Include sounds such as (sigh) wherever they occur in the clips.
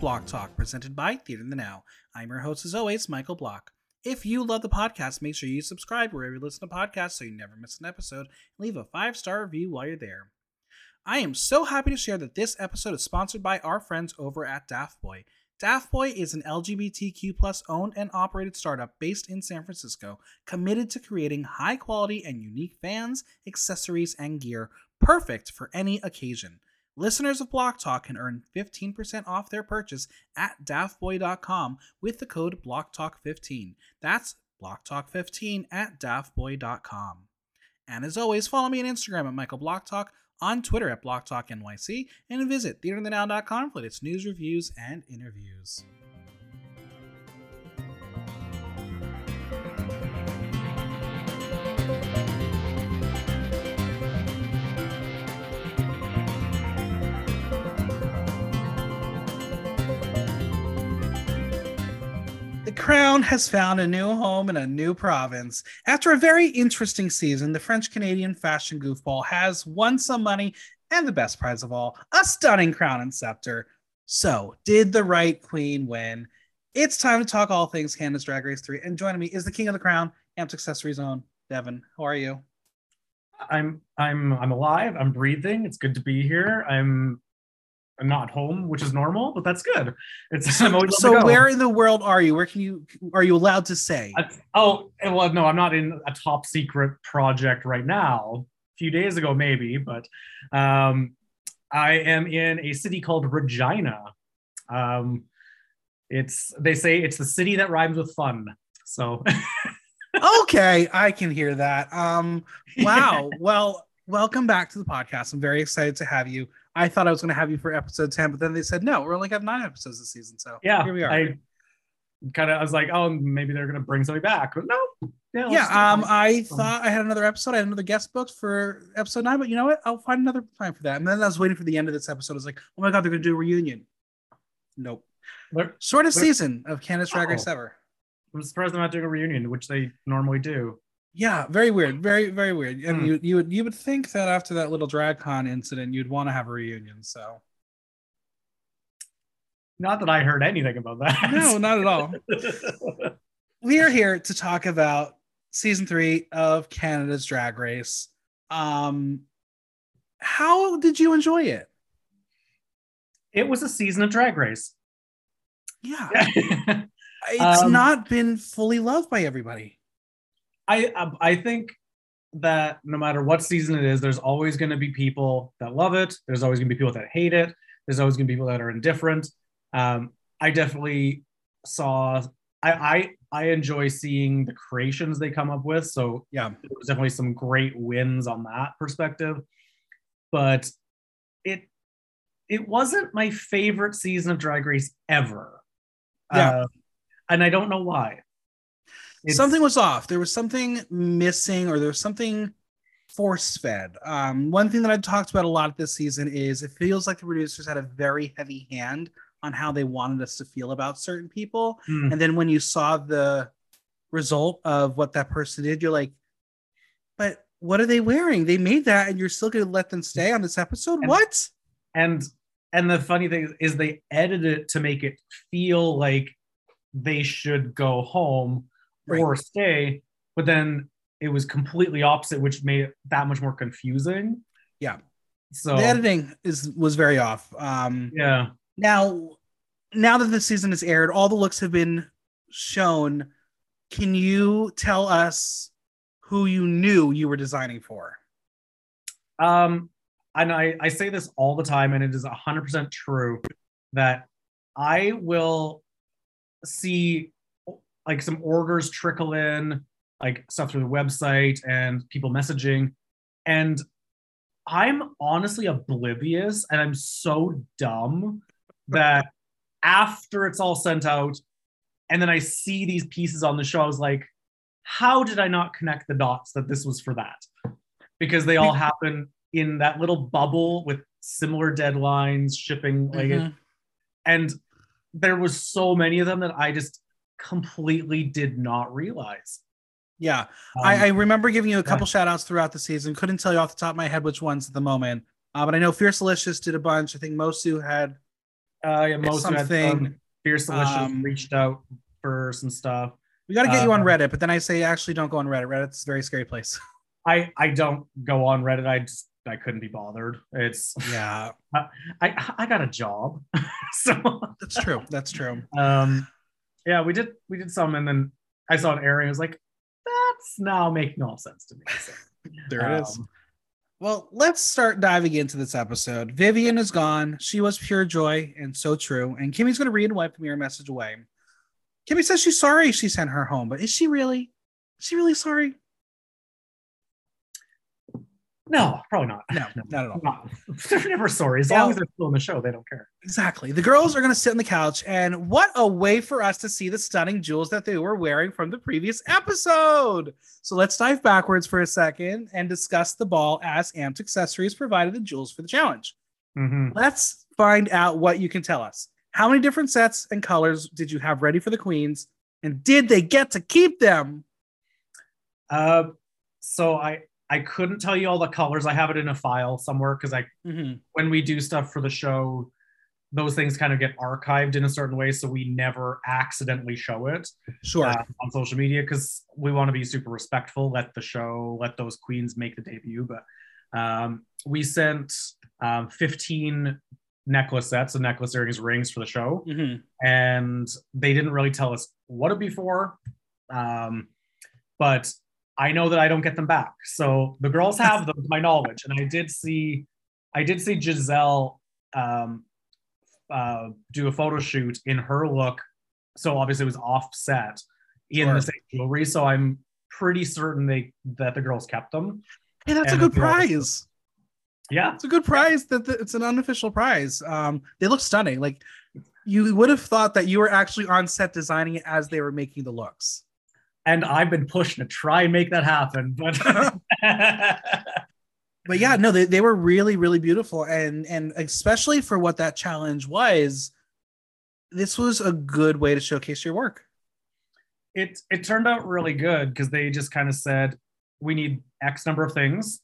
Block Talk presented by Theater in the Now. I'm your host, as always, Michael Block. If you love the podcast, make sure you subscribe wherever you listen to podcasts so you never miss an episode and leave a five star review while you're there. I am so happy to share that this episode is sponsored by our friends over at Daft Boy. Daft Boy is an LGBTQ plus owned and operated startup based in San Francisco, committed to creating high quality and unique fans, accessories, and gear perfect for any occasion. Listeners of Block Talk can earn 15% off their purchase at daftboy.com with the code BlockTalk15. That's BlockTalk15 at daftboy.com. And as always, follow me on Instagram at Michael Blocktalk, on Twitter at BlockTalkNYC, and visit theaterinthenow.com for its news, reviews, and interviews. Crown has found a new home in a new province. After a very interesting season, the French Canadian fashion goofball has won some money and the best prize of all, a stunning crown and scepter. So, did the right queen win? It's time to talk all things Canada's Drag Race 3. And joining me is the king of the crown, Amped Accessories own, Devin. How are you? I'm I'm I'm alive. I'm breathing. It's good to be here. I'm I'm not home, which is normal, but that's good. It's (laughs) I'm always So, where in the world are you? Where can you are you allowed to say? I- oh well, no, I'm not in a top secret project right now. A few days ago, maybe, but um, I am in a city called Regina. Um, it's they say it's the city that rhymes with fun. So (laughs) okay, I can hear that. Um, (laughs) wow. well, welcome back to the podcast. I'm very excited to have you. I thought I was going to have you for episode 10, but then they said no, we're only have nine episodes this season. So yeah, here we are. I kind of I was like, oh, maybe they're gonna bring something back, but no. Yeah, yeah, um, I thought I had another episode. I had another guest booked for episode nine, but you know what? I'll find another time for that. And then I was waiting for the end of this episode. I was like, oh my god, they're going to do a reunion. Nope. They're- Shortest They're- season of Canada's Drag Race Oh. ever. I'm surprised they're not doing a reunion, which they normally do. Yeah, very weird, very very weird. And Hmm. you you would you would think that after that little drag con incident, you'd want to have a reunion. So Not that I heard anything about that. no, not at all. (laughs) we are here to talk about season three of Canada's Drag Race. Um, how did you enjoy it? it was a season of Drag Race. Yeah, (laughs) it's Um, not been fully loved by everybody. I I think that no matter what season it is, there's always going to be people that love it. There's always going to be people that hate it. There's always going to be people that are indifferent. Um, I definitely saw. I, I I enjoy seeing the creations they come up with. So Yeah, there was definitely some great wins on that perspective but it it wasn't my favorite season of drag race ever Yeah. Uh, and i don't know why It's- something was off. There was something missing, or there was something force fed. Um, one thing that I've talked about a lot this season is it feels like the producers had a very heavy hand on how they wanted us to feel about certain people. Hmm. And then when you saw the result of what that person did, you're like, but what are they wearing? They made that, and you're still going to let them stay on this episode? And- what? and and the funny thing is they edited it to make it feel like they should go home Right. or stay but then it was completely opposite which made it that much more confusing Yeah. so The editing is was very off. Um, yeah Now, now that the season is aired, all the looks have been shown. Can you tell us who you knew you were designing for? Um, and I, I say this all the time, and it is 100% true that I will see like some orders trickle in, like stuff through the website and people messaging. And I'm honestly oblivious and I'm so dumb that after it's all sent out, and then I see these pieces on the show, I was like, how did I not connect the dots that this was for that? Because they all happen in that little bubble with similar deadlines, shipping, like Mhm. and there was so many of them that I just completely did not realize. Yeah, Um, I, I remember giving you a couple shout outs throughout the season. Couldn't tell you off the top of my head which ones at the moment. Uh, but I know Fiercalicious did a bunch. I think Moço had Uh, yeah, it. something, Um, Fiercalicious um, reached out for some stuff. We got to get you on uh, Reddit, but then I say actually don't go on Reddit. Reddit's a very scary place. (laughs) I I don't go on Reddit. I just I couldn't be bothered. It's Yeah, (laughs) I I got a job, (laughs) so that's true. That's true. um yeah we did we did some and then I saw an area. I was like, that's now making all sense to me. So, (laughs) There it is. um, Well, let's start diving into this episode. Vivian is gone. She was pure joy and so true. And Kimmy's going to read and wipe the mirror message away. Kimmy says she's sorry she sent her home, but is she really? Is she really sorry? No, probably not. No, not at all. Not. (laughs) They're never sorry. As Now- long as they're still in the show, they don't care. Exactly. The girls are going to sit on the couch, and what a way for us to see the stunning jewels that they were wearing from the previous episode. So let's dive backwards for a second and discuss the ball as Amped Accessories provided the jewels for the challenge. Mhm. Let's find out what you can tell us. How many different sets and colors did you have ready for the queens? And did they get to keep them? Uh, so I I couldn't tell you all the colors. I have it in a file somewhere because I Mm-hmm. when we do stuff for the show, those things kind of get archived in a certain way, so we never accidentally show it Sure. uh, on social media because we want to be super respectful. Let the show, let those queens make the debut. But um, we sent um, 15 necklace sets and necklace earrings, rings for the show, Mhm. and they didn't really tell us what it'd be for. Um, but I know that I don't get them back. So the girls have them, to my knowledge. And I did see, I did see Giselle um, uh, do a photo shoot in her look. So obviously it was offset in Sure. the same jewelry. So I'm pretty certain they that the girls kept them. Hey, that's a good the prize. Yeah, It's a good prize. That that- it's an unofficial prize. Um, they look stunning. Like you would have thought that you were actually on set designing it as they were making the looks. And I've been pushing to try and make that happen, but (laughs) But yeah, no, they, they were really, really beautiful. And and especially for what that challenge was, this was a good way to showcase your work. it it turned out really good because they just kind of said we need X number of things,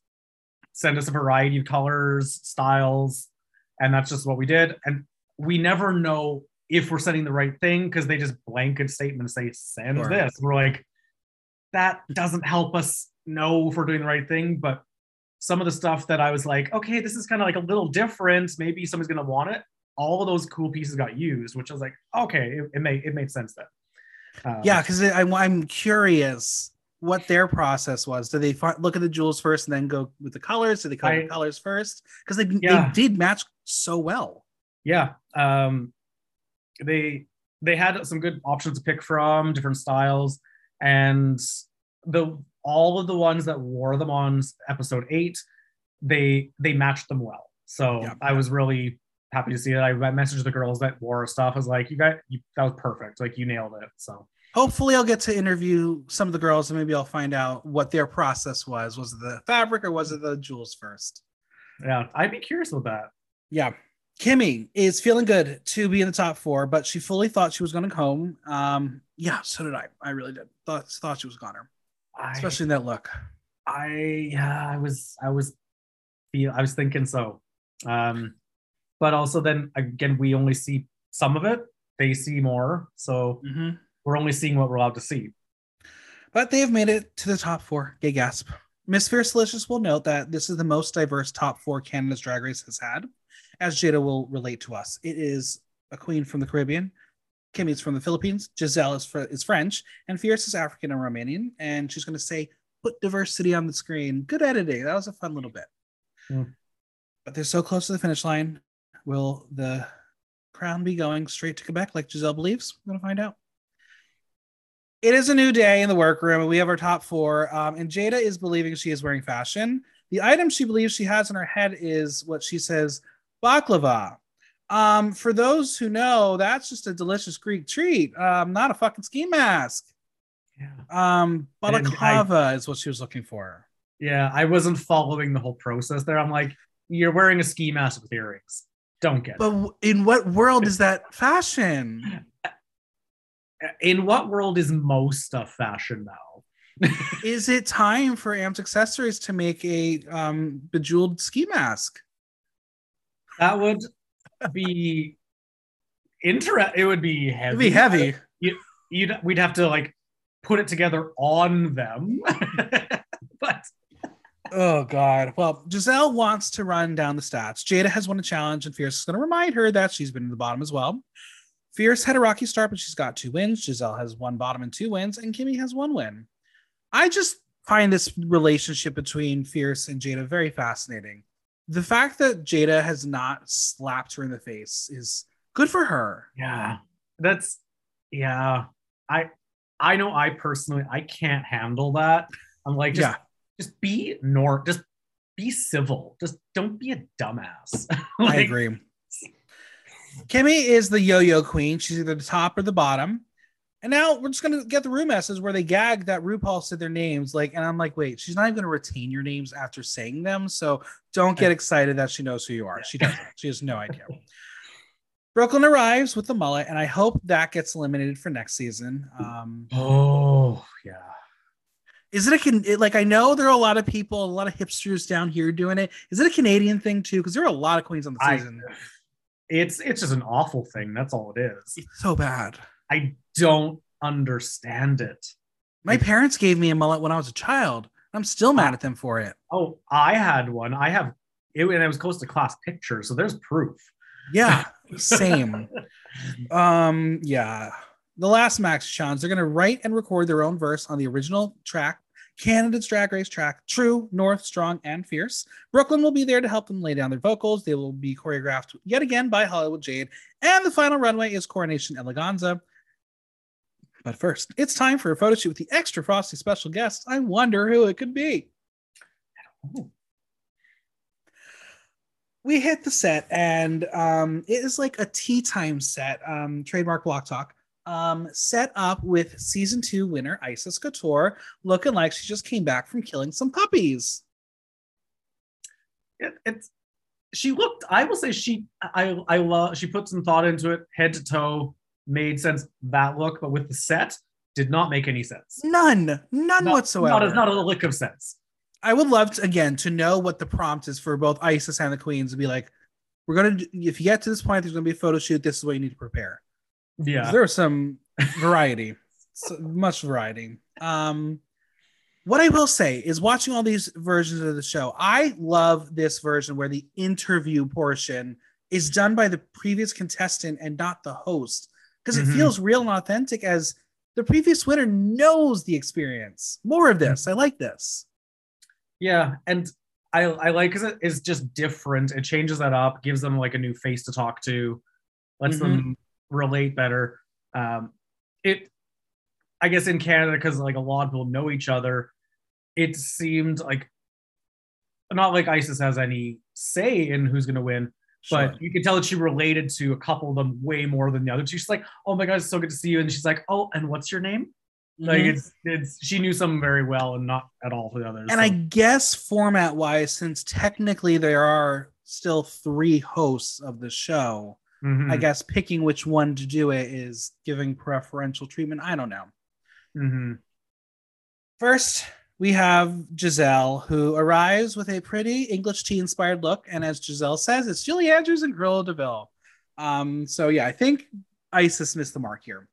send us a variety of colors, styles, and that's just what we did. And we never know if we're sending the right thing because they just blanket statement say send Sure. this. We're like, that doesn't help us know if we're doing the right thing. But some of the stuff that I was like, okay, this is kind of like a little different. Maybe somebody's gonna want it. All of those cool pieces got used, which I was like, okay, it, it made it made sense then. Um, Yeah, because I'm curious what their process was. Do they look at the jewels first and then go with the colors? Do they color the colors first? Because they, Yeah. they did match so well. yeah um they they had some good options to pick from different styles and the all of the ones that wore them on episode eight they they matched them well so Yeah. i was really happy to see that. i messaged the girls that wore stuff I was like you got you, that was perfect like you nailed it so Hopefully, I'll get to interview some of the girls and maybe I'll find out what their process was. Was it the fabric or was it the jewels first? yeah i'd be curious about that Yeah. Kimmy is feeling good to be in the top four, but she fully thought she was going to home. Um, yeah, so did I. I really did. Thought thought she was goner, I, especially in that look. I yeah, I was I was feel I was thinking so. Um but also then again we only see some of it. They see more. So Mhm. we're only seeing what we're allowed to see. But they have made it to the top four. Gay gasp. Miss Fiercalicious will note that this is the most diverse top four Canada's Drag Race has had, as Jada will relate to us. It is a queen from the Caribbean, Kimmy's from the Philippines, Giselle is, fr- is French, and Fierce is African and Romanian. And she's going to say, put diversity on the screen. Good editing. That was a fun little bit. Hmm. But they're so close to the finish line. Will the crown be going straight to Quebec like Giselle believes? We're going to find out. It is a new day in the workroom, and we have our top four. Um, and Jada is believing she is wearing fashion. The item she believes she has in her head is what she says baklava. Um, for those who know, that's just a delicious Greek treat, um, not a fucking ski mask. Yeah. Um, And I- is what she was looking for. Yeah, I wasn't following the whole process there. I'm like, you're wearing a ski mask with earrings. Don't get But w- in what world is that fashion? In what world is most stuff fashion now? (laughs) is it time for Amped Accessories to make a um, bejeweled ski mask? That would be inter it would be heavy. It'd be heavy. You'd we'd have to like put it together on them. (laughs) but Oh God. Well, Giselle wants to run down the stats. Jada has won a challenge, and Fierce is going to remind her that she's been in the bottom as well. Fierce had a rocky start, but she's got two wins. Giselle has one bottom and two wins, and Kimmy has one win. I just find this relationship between Fierce and Jada very fascinating. The fact that Jada has not slapped her in the face is good for her. yeah, that's yeah. I I know I personally I can't handle that. I'm like just yeah. just be nor just be civil. Just don't be a dumbass. (laughs) I agree. Kimmy is the yo-yo queen. She's either the top or the bottom. And now we're just gonna get the room message where they gag that RuPaul said their names. Like, and I'm like, wait, she's not even gonna retain your names after saying them. So don't get excited that she knows who you are. She doesn't. She has no idea. (laughs) Brooklyn arrives with the mullet, and I hope that gets eliminated for next season. Um, Oh yeah. is it a can it- like I know there are a lot of people, a lot of hipsters down here doing it. Is it a Canadian thing too? Because there are a lot of queens on the I- season. It's it's just an awful thing. That's all it is. it's so bad. I don't understand it. My parents gave me a mullet when I was a child. I'm still mad at them for it. Oh, I had one. I have it, and it was close to class picture, so there's proof. Yeah, (laughs) same. um, yeah. The last Max Challenge, they're gonna write and record their own verse on the original track, Canada's Drag Race track, True, North, Strong, and Fierce. Brooklyn will be there to help them lay down their vocals. They will be choreographed yet again by Hollywood Jade, and the final runway is Coronation Eleganza. But first, it's time for a photo shoot with the extra frosty special guest. I wonder who it could be. we hit the set and um, it is like a tea time set um, trademark block talk um, set up with season two winner Icesis Couture looking like she just came back from killing some puppies It, it's she looked. I will say she. I I love. She put some thought into it, head to toe, made sense that look, but with the set, did not make any sense. none none Not- whatsoever Not, a- not a lick of sense. i would love to again to know what the prompt is for both Icesis and the queens to be like we're gonna do- if you get to this point there's gonna be a photo shoot this is what you need to prepare. Yeah. There was some (laughs) variety, so much variety. Um, what I will say is watching all these versions of the show, I love this version where the interview portion is done by the previous contestant and not the host because it Mhm. feels real and authentic as the previous winner knows the experience. More of this. I like this. Yeah, and I I like because it is just different. It changes that up, gives them like a new face to talk to, lets them relate better. Um, it, I guess, in Canada because like a lot of people know each other, it seemed like not like Icesis has any say in who's going to win, Sure. but you can tell that she related to a couple of them way more than the others. She's like, "Oh my god, it's so good to see you," and she's like, "Oh, and what's your name?" Like Mhm. it's it's she knew some very well and not at all for the others. and so- I guess format wise, since technically there are still three hosts of the show, Mhm. I guess picking which one to do it is giving preferential treatment. I don't know. Mhm. First, we have Giselle, who arrives with a pretty English tea inspired look. And as Giselle says, it's Julie Andrews and Cruella DeVille. Um, so, yeah, I think Icesis missed the mark here.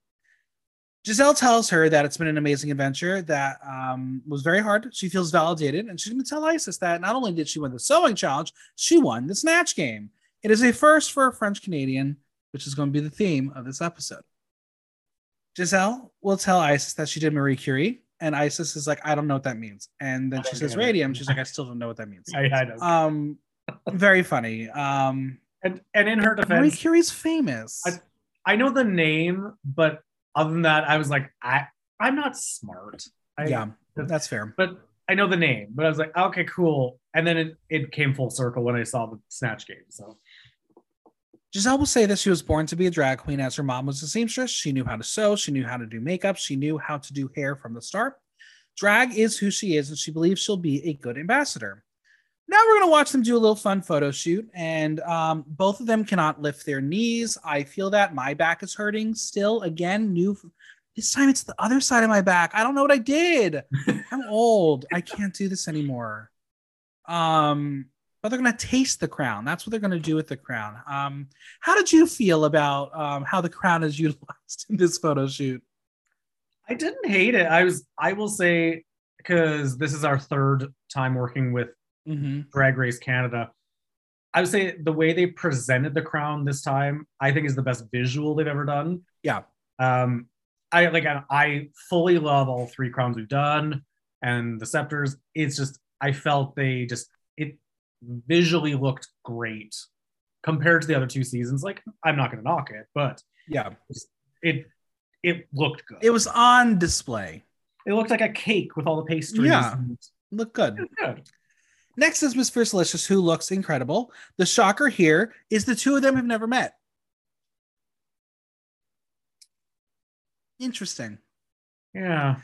Giselle tells her that it's been an amazing adventure that um, was very hard. She feels validated, and she's going to tell Icesis that not only did she win the sewing challenge, she won the snatch game. It is a first for a French Canadian, which is going to be the theme of this episode. Giselle will tell Icesis that she did Marie Curie, and Icesis is like, I don't know what that means. And then she says radium. She's like, I still don't know what that means. (laughs) I, I know. Um, very funny. Um, and and in her defense, Marie Curie's famous. I- I know the name, but other than that, I was like, I I'm not smart. I, yeah, that's fair. but I know the name. But I was like, okay, cool. And then it, it came full circle when I saw the snatch game. So Giselle will say that she was born to be a drag queen as her mom was a seamstress. She knew how to sew, she knew how to do makeup, she knew how to do hair from the start. Drag is who she is, and she believes she'll be a good ambassador. Now we're going to watch them do a little fun photo shoot, and um, both of them cannot lift their knees. I feel that my back is hurting still. Again, new. This time it's the other side of my back. I don't know what I did. (laughs) I'm old. I can't do this anymore. Um, but they're going to taste the crown. That's what they're going to do with the crown. Um, how did you feel about um, how the crown is (laughs) utilized in this photo shoot? I didn't hate it. I was, I will say, because this is our third time working with Mm-hmm. Drag Race Canada. I would say the way they presented the crown this time, I think is the best visual they've ever done. Yeah. Um, I like I, I fully love all three crowns we've done and the scepters. It's just I felt they just visually looked great compared to the other two seasons. Like I'm not gonna knock it, but Yeah, it it looked good. it was on display. It looked like a cake with all the pastries. Yeah. and- Looked good. Good. Next is Miss Fiercalicious, who looks incredible. The shocker here is the two of them have never met. Interesting. Yeah.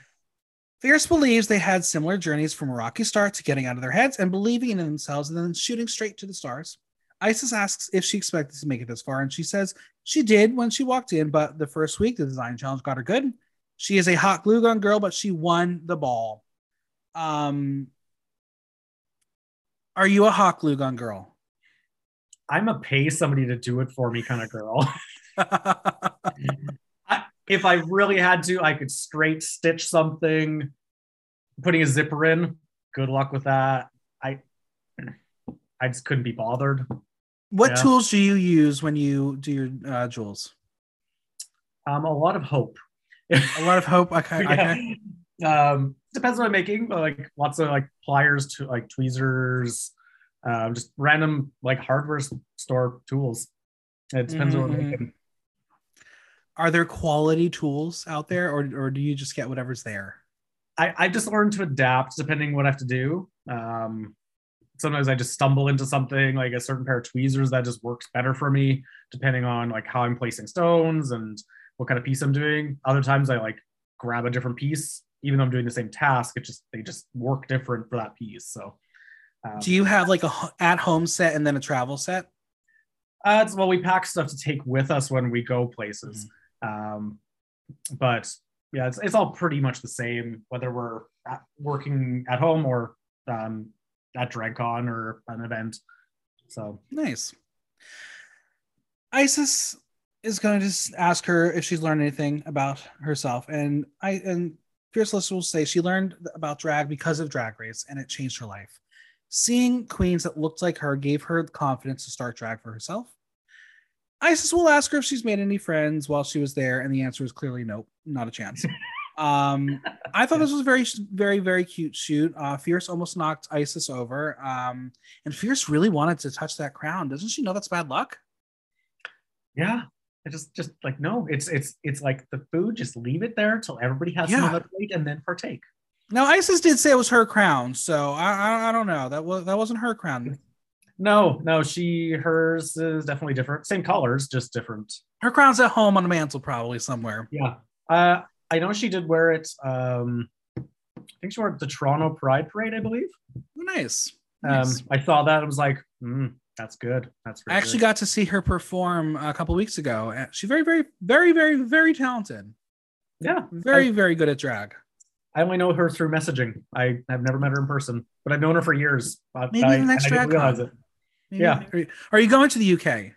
Fierce believes they had similar journeys from a rocky start to getting out of their heads and believing in themselves and then shooting straight to the stars. Isis asks if she expected to make it this far, and she says she did when she walked in, but the first week the design challenge got her good. She is a hot glue gun girl, but she won the ball. Um, are you a hot glue gun girl? I'm a pay somebody to do it for me kind of girl. (laughs) (laughs) If I really had to, I could straight stitch something. Putting a zipper in, good luck with that. I I just couldn't be bothered. what Yeah. tools do you use when you do your uh, jewels? Um, a lot of hope. A lot of hope. (laughs) Okay, okay. Um, depends what I'm making. but, Like lots of like pliers to like tweezers, um, just random like hardware store tools. It depends on what. I'm making. Are there quality tools out there, or or do you just get whatever's there? I, I just learned to adapt depending what I have to do. Um, sometimes I just stumble into something like a certain pair of tweezers that just works better for me, depending on like how I'm placing stones and what kind of piece I'm doing. Other times I like grab a different piece, even though I'm doing the same task. It just they just work different for that piece. So, um, Do you have like a at-home set and then a travel set? uh, it's, well, we pack stuff to take with us when we go places. Um, but yeah, it's, it's all pretty much the same, whether we're at, working at home or um, at DragCon or an event. So Nice. Icesis is going to ask her if she's learned anything about herself, and I and Fierceless will say she learned about drag because of Drag Race, and it changed her life. Seeing queens that looked like her gave her the confidence to start drag for herself. Icesis will ask her if she's made any friends while she was there, and the answer is clearly nope, not a chance. (laughs) um, I thought this was a very, very, very cute shoot. Uh, Fierce almost knocked Icesis over, um, and Fierce really wanted to touch that crown. Doesn't she know that's bad luck? yeah, I just just like no, it's it's it's like the food. Just leave it there till everybody has some Yeah. on their plate and then partake. Now, Icesis did say it was her crown, so I, I, I don't know. That was that wasn't her crown. No, no, she hers is definitely different. Same colors, just different. Her crown's at home on the mantle, probably somewhere. Yeah. Uh, I know she did wear it. Um, I think she wore it at the Toronto Pride Parade, I believe. Oh, nice. Um, nice. I saw that. I was like, mm, that's good. That's I actually good. got to see her perform a couple weeks ago. She's very, very, very, very, very talented. yeah. Very, very good at drag. I only know her through messaging. I have never met her in person, but I've known her for years. Maybe I, the next I drag con. Maybe- Yeah. Are you, are you going to the UK?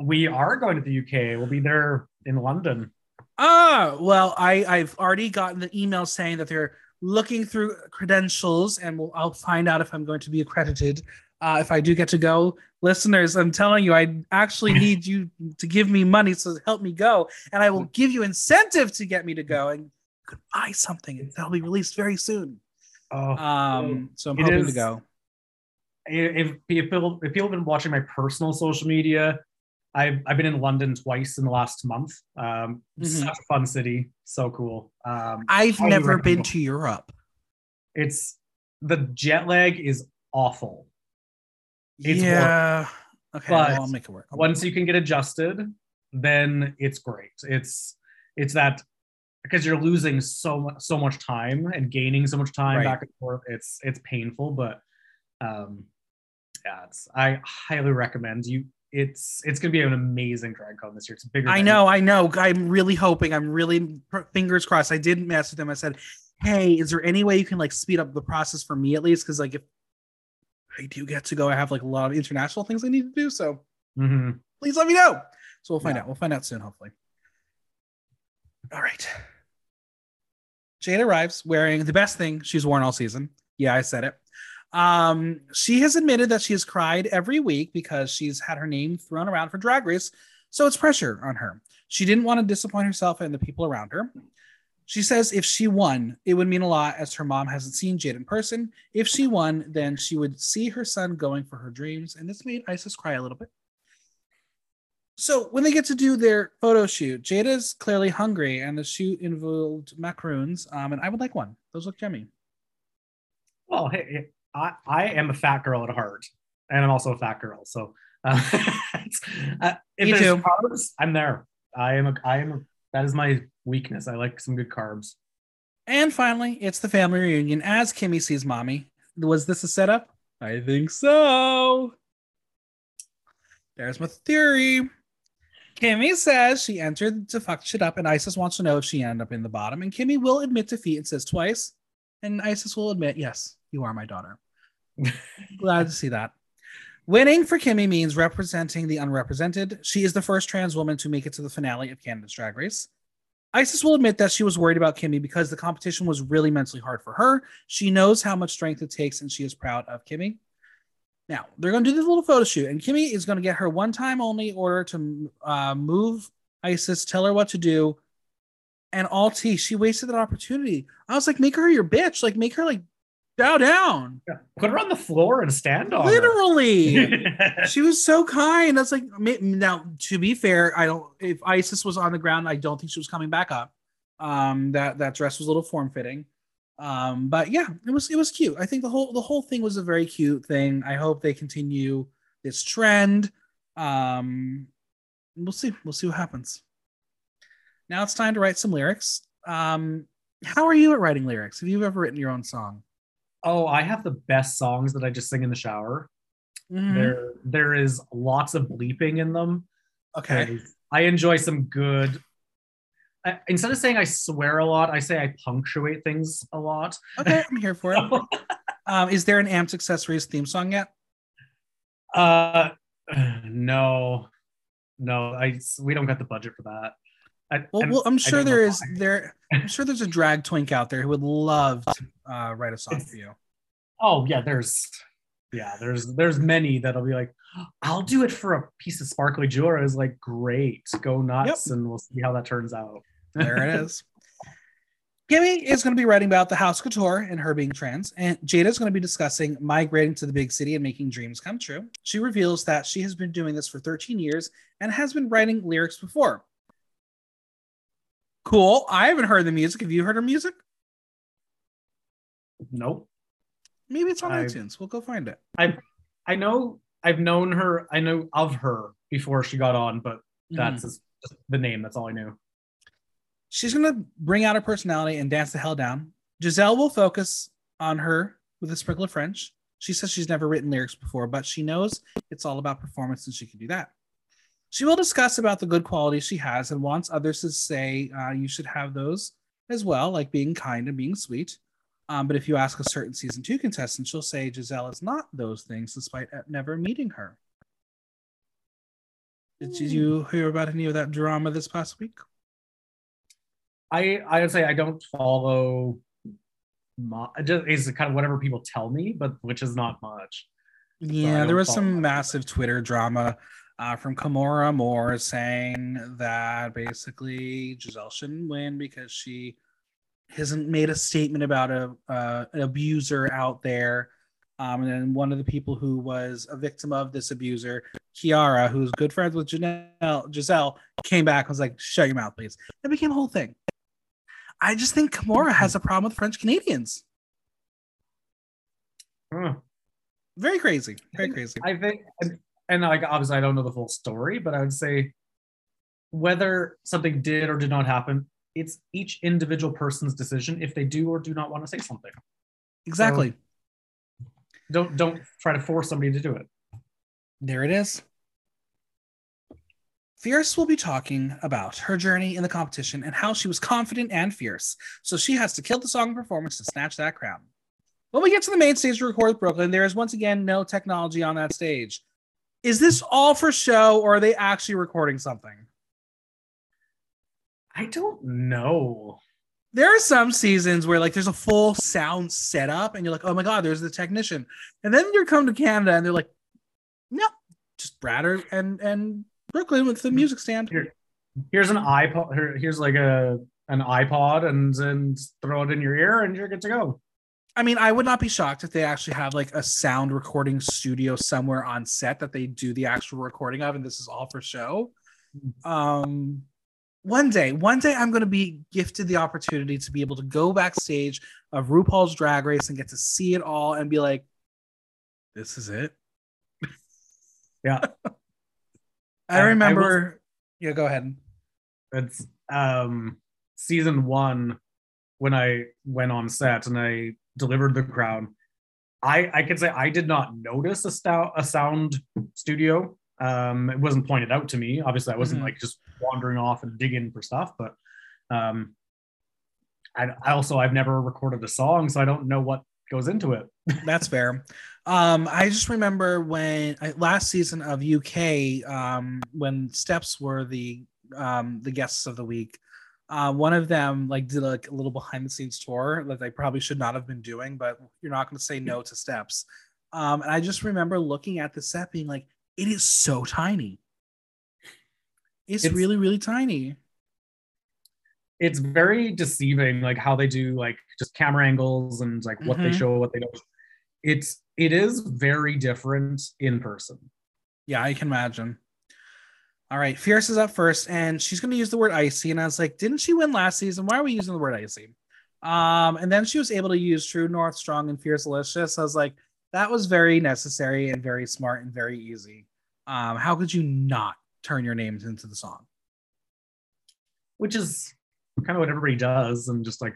We are going to the UK. We'll be there in London. Ah, well, I I've already gotten the email saying that they're looking through credentials, and we'll, I'll find out if I'm going to be accredited. Uh, if I do get to go, listeners, I'm telling you, I actually (laughs) need you to give me money so help me go, and I will give you incentive to get me to go, and could buy something that'll be released very soon. Oh, Um, so I'm It hoping to go. If people if people have been watching my personal social media, I've I've been in London twice in the last month. Um, Mhm. Such a fun city, so cool. Um, I've never been to Europe. it's the jet lag is awful. It's yeah. Okay, But well, I'll make it work. I'll Once you can get adjusted, then it's great. It's it's that because you're losing so much so much time and gaining so much time Right. back and forth. It's it's painful, but um, yeah, it's I highly recommend you. It's it's gonna be an amazing drag con this year. It's bigger. I know, I know. I'm really hoping. I'm really fingers crossed. I did message them. I said, "Hey, is there any way you can like speed up the process for me at least? Because like if I do get to go. I have like a lot of international things I need to do. So Mhm. please let me know. So we'll find Yeah. out. We'll find out soon, hopefully. All right. Jade arrives wearing the best thing she's worn all season. Yeah, I said it. Um, she has admitted that she has cried every week because she's had her name thrown around for drag race, so it's pressure on her. She didn't want to disappoint herself and the people around her. She says if she won, it would mean a lot as her mom hasn't seen Jade in person. If she won, then she would see her son going for her dreams. And this made Icesis cry a little bit. So when they get to do their photo shoot, Jada's clearly hungry, and the shoot involved macaroons. Um, and I would like one. Those look yummy. Well, hey, hey, I, I am a fat girl at heart, and I'm also a fat girl. So, uh, (laughs) it's- uh, if Me there's too. carbs, I'm there. I am a, I am a, that is my weakness. I like some good carbs. And finally, it's the family reunion as Kimmy sees mommy. Was this a setup? I think so. There's my theory. Kimmy says she entered to fuck shit up, and Icesis wants to know if she ended up in the bottom. And Kimmy will admit defeat and says twice. And Icesis will admit, yes, you are my daughter. Glad to see that. Winning for Kimmy means representing the unrepresented. She is the first trans woman to make it to the finale of Canada's Drag Race. Icesis will admit that she was worried about Kimmy because the competition was really mentally hard for her. She knows how much strength it takes, and she is proud of Kimmy. Now they're going to do this little photo shoot, and Kimmy is going to get her one-time only order to uh, move Icesis, tell her what to do, and all tea. She wasted that opportunity. I was like, make her your bitch, like make her like bow down, Yeah. Put her on the floor and stand on literally. (laughs) she was so kind. I was like, now to be fair, I don't. If Icesis was on the ground, I don't think she was coming back up. Um, that that dress was a little form fitting. Um, but yeah, it was it was cute. I think the whole the whole thing was a very cute thing. I hope they continue this trend. Um, we'll see. We'll see what happens. Now it's time to write some lyrics. Um, how are you at writing lyrics? Have you ever written your own song? Oh, I have the best songs that I just sing in the shower. Mhm. There, there is lots of bleeping in them. Okay. I enjoy some good. I, instead of saying I swear a lot, I say I punctuate things a lot. Okay, I'm here for it. (laughs) Um, is there an Amped Accessories theme song yet? uh, (sighs) no, no, I we don't got the budget for that. I, Well, and well I'm sure there is there. I'm sure there's a drag twink out there who would love to uh, write a song It's- for you. Oh yeah, there's yeah, there's there's many that'll be like, I'll do it for a piece of sparkly jewelry. Is like great, go nuts, and we'll see how that turns out. There it (laughs) is. Kimmy is going to be writing about the house couture and her being trans, and Jada is going to be discussing migrating to the big city and making dreams come true. She reveals that she has been doing this for 13 years and has been writing lyrics before. Cool. I haven't heard the music. Have you heard her music? Nope. Maybe it's on I- iTunes. We'll go find it. I I know I've known her. I know of her before she got on, but Mhm. that's just the name. That's all I knew. She's going to bring out her personality and dance the hell down. Giselle will focus on her with a sprinkle of French. She says she's never written lyrics before, but she knows it's all about performance and she can do that. She will discuss about the good qualities she has and wants others to say uh, you should have those as well, like being kind and being sweet. Um, but if you ask a certain season two contestant, she'll say Giselle is not those things despite never meeting her. Did you hear about any of that drama this past week? I I would say I don't follow. Just is kind of whatever people tell me, but which is not much. Yeah, don't there was some massive Twitter drama uh, from Kimora Amour saying that basically Giselle shouldn't win because she hasn't made a statement about a uh, an abuser out there. Um, and then one of the people who was a victim of this abuser, Kiara, who's good friends with Janelle, Giselle, came back and was like, "Shut your mouth, please." It became a whole thing. I just think Kamora has a problem with French Canadians. Huh. Very crazy. Very crazy. I think, and, like obviously I don't know the full story, but I would say whether something did or did not happen, it's each individual person's decision if they do or do not want to say something. Exactly. Don't don't try to force somebody to do it. There it is. Fierce will be talking about her journey in the competition and how she was confident and fierce. So she has to kill the song performance to snatch that crown. When we get to the main stage to record with Brooklyn, there is once again no technology on that stage. Is this all for show or are they actually recording something? I don't know. There are some seasons where like there's a full sound setup and you're like, oh my god, there's the technician. And then you come to Canada and they're like, no, just Bratter and and Brooklyn with the hmm. music stand. Here, here's an iPod. Here, here's like a an iPod and and throw it in your ear and you're good to go. I mean, I would not be shocked if they actually have like a sound recording studio somewhere on set that they do the actual recording of, and this is all for show. Um, one day, one day, I'm going to be gifted the opportunity to be able to go backstage of RuPaul's Drag Race and get to see it all and be like, "This is it." (laughs) Yeah, I remember. I yeah, go ahead. It's um season one when I went on set and I delivered the crown. I I can say I did not notice a, stout, a sound studio. Um, it wasn't pointed out to me. Obviously, I wasn't mm-hmm. like just wandering off and digging for stuff. But um, I, I also I've never recorded a song, so I don't know what goes into it. (laughs) That's fair. Um, I just remember when last season of UK, um, when Steps were the um, the guests of the week. Uh, one of them like did like a little behind the scenes tour that they probably should not have been doing, but you're not going to say no to Steps. Um, and I just remember looking at the set, being like, "It is so tiny. It's, it's really, really tiny." It's very deceiving, like how they do like just camera angles and like what mm-hmm. they show, what they don't. It's it is very different in person. Yeah, I can imagine. All right, Fierce is up first, and she's going to use the word icy. And I was like, didn't she win last season? Why are we using the word icy? Um, and then she was able to use True North, Strong, and Fiercalicious. I was like, that was very necessary and very smart and very easy. Um, how could you not turn your names into the song? Which is kind of what everybody does, and just like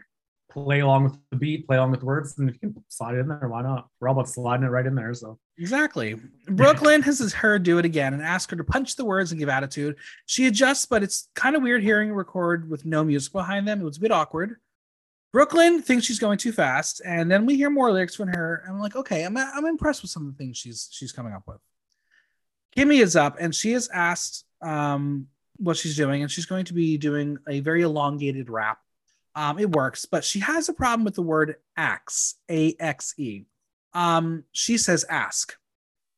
play along with the beat, play along with the words, and if you can slide it in there, why not? We're all about sliding it right in there. So exactly. Brooklyn has her do it again and ask her to punch the words and give attitude. She adjusts, but it's kind of weird hearing a record with no music behind them. It was a bit awkward. Brooklyn thinks she's going too fast, and then we hear more lyrics from her. I'm like, okay, I'm I'm impressed with some of the things she's she's coming up with. Kimmy is up, and she has asked um, what she's doing, and she's going to be doing a very elongated rap um, it works, but she has a problem with the word axe, A X E. Um, she says ask,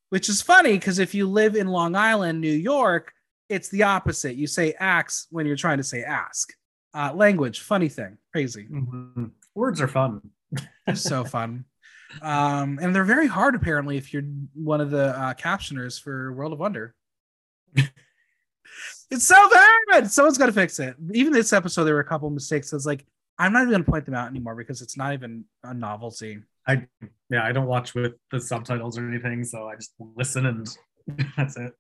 which is funny because if you live in Long Island, New York, it's the opposite. You say axe when you're trying to say ask. Uh, language, funny thing, crazy. Mm-hmm. Words are fun. they're so (laughs) fun. Um, and they're very hard, apparently, if you're one of the uh, captioners for World of Wonder. (laughs) It's so bad. Someone's got to fix it. Even this episode, there were a couple mistakes. It's like I'm not even going to point them out anymore because it's not even a novelty. I yeah, I don't watch with the subtitles or anything, so I just listen and (laughs) that's it.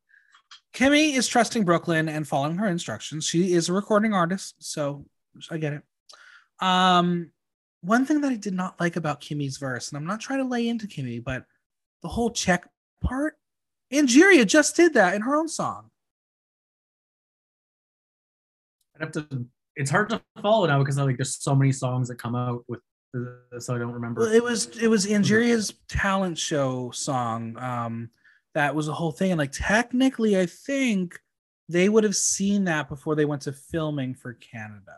Kimmy is trusting Brooklyn and following her instructions. She is a recording artist, so I get it. Um, one thing that I did not like about Kimmy's verse, and I'm not trying to lay into Kimmy, but the whole check part, Angeria just did that in her own song. I'd have to. It's hard to follow now because like there's so many songs that come out with so I don't remember. Well, it was it was Angeria's talent show song. Um, that was a whole thing, and like technically, I think they would have seen that before they went to filming for Canada.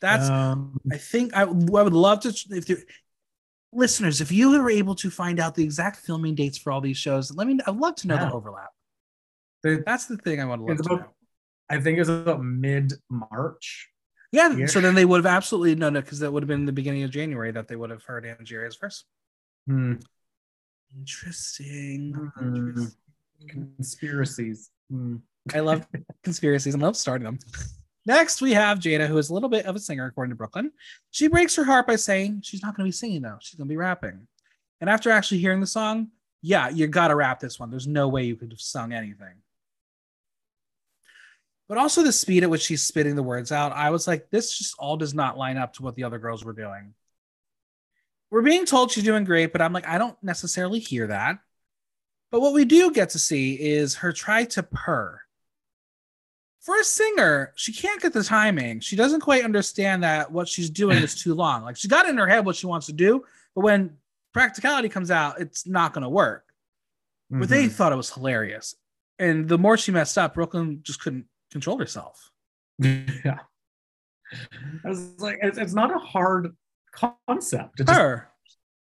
That's um, I think I, I would love to if you listeners if you were able to find out the exact filming dates for all these shows. Let me. I'd love to know yeah. the overlap. That's the thing I want to love to know. I think it was about mid March. Yeah, so then they would have absolutely no, no, because that would have been the beginning of January that they would have heard Angeria's verse. Hmm. Interesting. Conspiracies. Hmm. I love (laughs) conspiracies. I love starting them. Next, we have Jada, who is a little bit of a singer, according to Brooklyn. She breaks her heart by saying she's not going to be singing, though. She's going to be rapping. And after actually hearing the song, yeah, you got to rap this one. There's no way you could have sung anything but also the speed at which she's spitting the words out. I was like, this just all does not line up to what the other girls were doing. We're being told she's doing great, but I'm like, I don't necessarily hear that. But what we do get to see is her try to purr. For a singer, she can't get the timing. She doesn't quite understand that what she's doing is (laughs) too long. Like she got in her head what she wants to do, But when practicality comes out, it's not going to work. But they Mhm. thought it was hilarious. And the more she messed up, Brooklyn just couldn't control herself. (laughs) yeah. I was like, it's, it's not a hard concept. It's just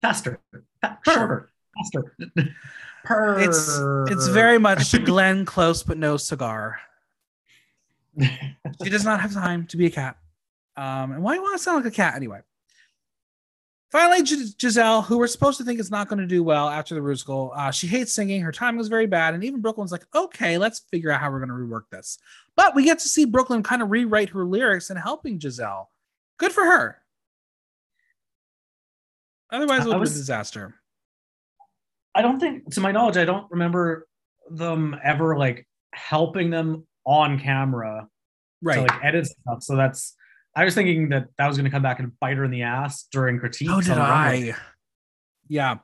faster, fa- faster. (laughs) Purr. It's it's very much Glenn Close but no cigar. (laughs) She does not have time to be a cat. Um, and why do you want to sound like a cat anyway? Finally, Gis- Giselle, who we're supposed to think is not going to do well after the musical, uh, she hates singing. Her timing was very bad, and even Brooklyn's like, "Okay, let's figure out how we're going to rework this." But we get to see Brooklyn kind of rewrite her lyrics and helping Giselle. Good for her. Otherwise, it would was- been a disaster. I don't think, to my knowledge, I don't remember them ever like helping them on camera Right. to like edit stuff. So that's, I was thinking that that was going to come back and bite her in the ass during critique. Oh, did I? Yeah.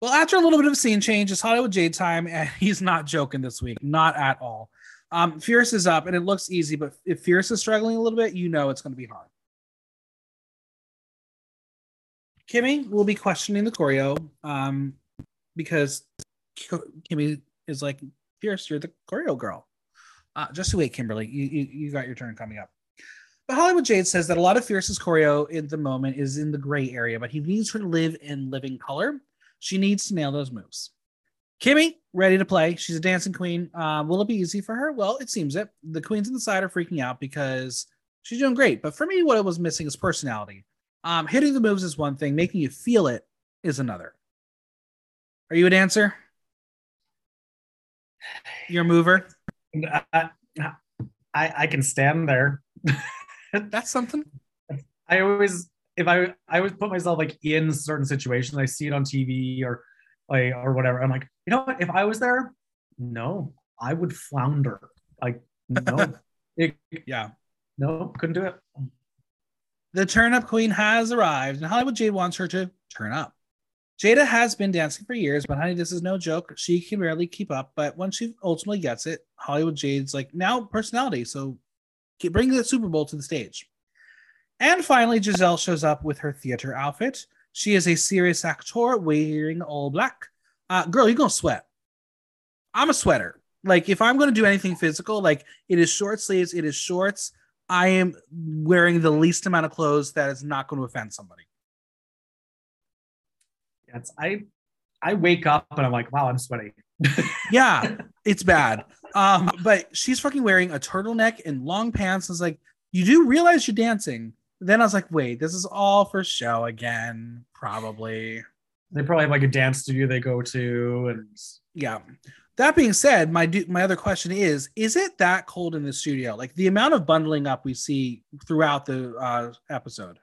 Well, after a little bit of scene change, it's Hollywood Jade time, and (laughs) he's not joking this week, not at all. Um, Fierce is up, and it looks easy, but if Fierce is struggling a little bit, you know it's going to be hard. Kimmy will be questioning the choreo, um, because Ki- Kimmy is like, Fierce, you're the choreo girl. Uh, just wait, Kimberly, you, you you got your turn coming up. But Hollywood Jade says that a lot of Fierce's choreo in the moment is in the gray area, but he needs her to live in living color. She needs to nail those moves. Kimmy, ready to play. She's a dancing queen. Uh, will it be easy for her? Well, it seems it. The queens on the side are freaking out because she's doing great. But for me, what it was missing is personality. Um, hitting the moves is one thing, making you feel it is another. Are you a dancer? You're a mover? I, I, I can stand there. (laughs) (laughs) That's something. I always, if I, I always put myself like in certain situations. I see it on TV or like or whatever. I'm like, you know what? If I was there, no, I would flounder. Like, no, (laughs) it, Yeah. no, couldn't do it. The turn up queen has arrived, and Hollywood Jade wants her to turn up. Jada has been dancing for years, but honey, this is no joke. She can barely keep up, but when she ultimately gets it, Hollywood Jade's like now personality. So bring the Super Bowl to the stage. And finally, Giselle shows up with her theater outfit. She is a serious actor wearing all black. Uh, girl, you're gonna sweat. I'm a sweater. Like if I'm gonna do anything physical, like it is short sleeves, it is shorts. I am wearing the least amount of clothes that is not going to offend somebody. It's I, I wake up and I'm like, wow, I'm sweaty. (laughs) Yeah, it's bad. Um, but she's fucking wearing a turtleneck and long pants. I was like, you do realize you're dancing. Then I was like, wait, this is all for show again, probably. They probably have like a dance studio they go to, and Yeah. That being said, my do- my other question is: Is it that cold in the studio? Like the amount of bundling up we see throughout the uh, episode.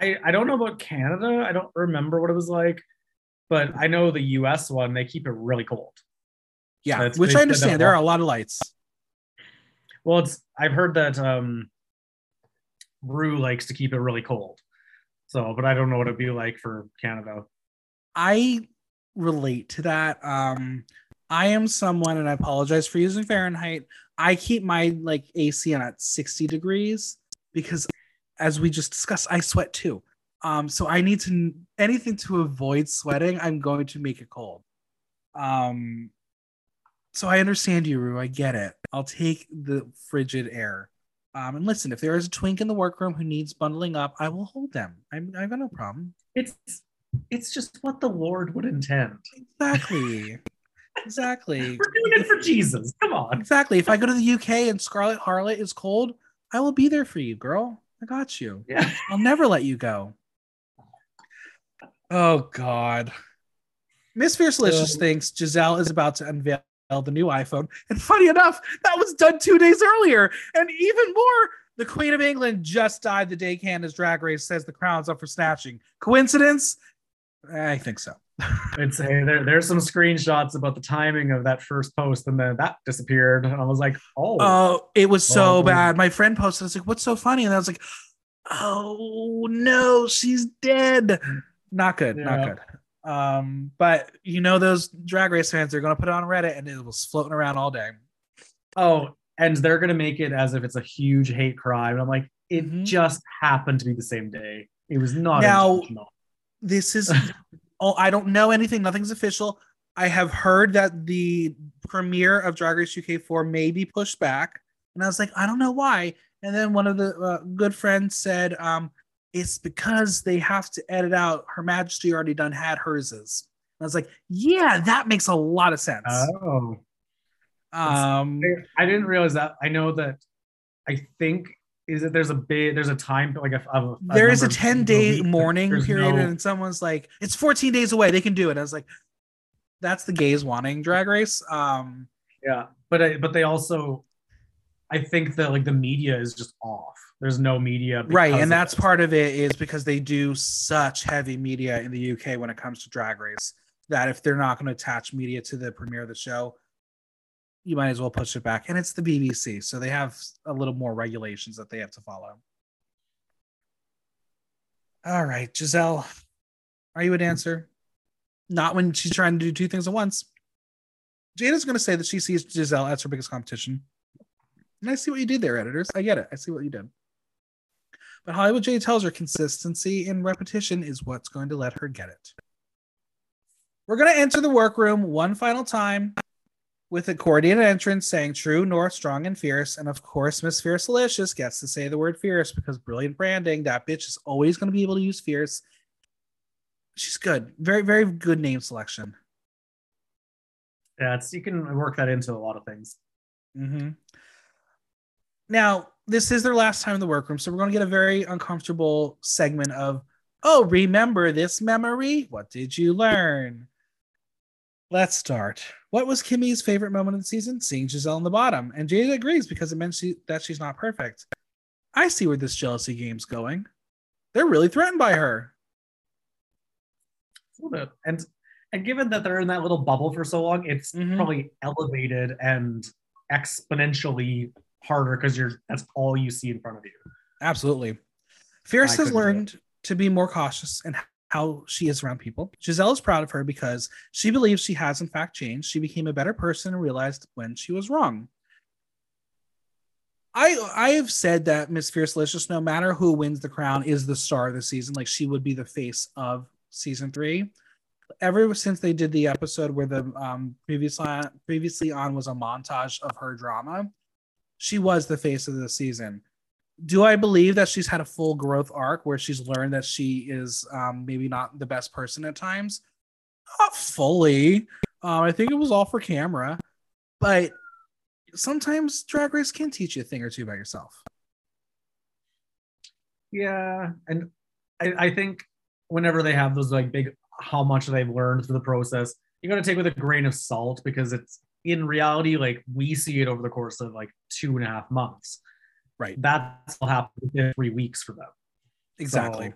I, I don't know about Canada. I don't remember what it was like, but I know the US one, they keep it really cold. Yeah, That's- which I understand. There are a lot of lights. Well, it's I've heard that um Ru likes to keep it really cold. So, but I don't know what it'd be like for Canada. I relate to that. Um, I am someone, and I apologize for using Fahrenheit. I keep my like AC on at 60 degrees because, as we just discussed, I sweat too. Um, so I need to anything to avoid sweating. I'm going to make it cold. Um, so I understand you, Ru. I get it. I'll take the frigid air. Um, and listen, if there is a twink in the workroom who needs bundling up, I will hold them. I'm, I've got no problem. It's it's just what the Lord would intend. Exactly. (laughs) exactly. We're doing it for Jesus. Come on. Exactly. If I go to the UK and Scarlett Harlett is cold, I will be there for you, girl. I got you. Yeah. I'll never let you go. Oh God. Miss Fiercalicious Um, thinks Giselle is about to unveil the new iPhone. And funny enough, that was done two days earlier. And even more, the Queen of England just died the day Canada's drag race says the crown's up for snatching. Coincidence? I think so. It's hey, there, there's some screenshots about the timing of that first post, and then that disappeared. And I was like, oh, Oh, it was so Oh. bad. My friend posted, I was like, what's so funny? And I was like, oh no, she's dead. Not good, not good. Um, but you know, those drag race fans are gonna put it on Reddit and it was floating around all day. oh, and they're gonna make it as if it's a huge hate crime. And I'm like, It Mhm. just happened to be the same day. It was not Now- This is (laughs) oh, I don't know anything. Nothing's official. I have heard that the premiere of Drag Race UK 4 may be pushed back. And I was like, I don't know why. And then one of the uh, good friends said, um, it's because they have to edit out Her Majesty already done had herses. I was like, yeah, that makes a lot of sense. Oh, um, I didn't realize that. I know that. I think is that there's a big there's a time like a, of a there is a 10 day mourning period, no- and someone's like, it's 14 days away. They can do it. I was like, that's the gays wanting Drag Race. Um, yeah, but I, but they also, I think that like the media is just off. There's no media, right and that's it. part of it is because they do such heavy media in the uk when it comes to drag race that if they're not going to attach media to the premiere of the show you might as well push it back. And it's the bbc so they have a little more regulations that they have to follow. All right giselle are you a dancer not when she's trying to do two things at once. Jada's going to say that she sees giselle as her biggest competition. And i see what you did there editors. I get it. I see what you did but Hollywood Jade tells her consistency and repetition is what's going to let her get it. We're going to enter the workroom one final time with a coordinated entrance saying true, north, strong, and fierce. And of course, Miss Fiercalicious gets to say the word fierce because brilliant branding. That bitch is always going to be able to use fierce. She's good. Very, very good name selection. yeah, it's you can work that into a lot of things. Mm-hmm. Now, this is their last time in the workroom, so we're going to get a very uncomfortable segment of, oh, remember this memory? What did you learn? Let's start. What was Kimmy's favorite moment of the season? Seeing Giselle in the bottom. And Jada agrees because it meant she, that she's not perfect. I see where this jealousy game's going. They're really threatened by her. A little bit. And and given that they're in that little bubble for so long, it's Mhm. probably elevated and exponentially harder because you're that's all you see in front of you. Absolutely. Fierce has couldn't do it. learned to be more cautious in how she is around people. Giselle is proud of her because she believes she has, in fact, changed. She became a better person and realized when she was wrong. I I have said that Miss Fiercalicious, no matter who wins the crown, is the star of the season. Like she would be the face of season three. Ever since they did the episode where the um previously previously on was a montage of her drama, she was the face of the season do I believe that she's had a full growth arc where she's learned that she is um, maybe not the best person at times? Not fully. Um, I think it was all for camera, but sometimes Drag Race can teach you a thing or two about yourself. Yeah, and I, I think whenever they have those like big how much they've learned through the process, you got to take with a grain of salt because it's in reality like we see it over the course of like two and a half months. Right. That's what happened within three weeks for them. Exactly. So,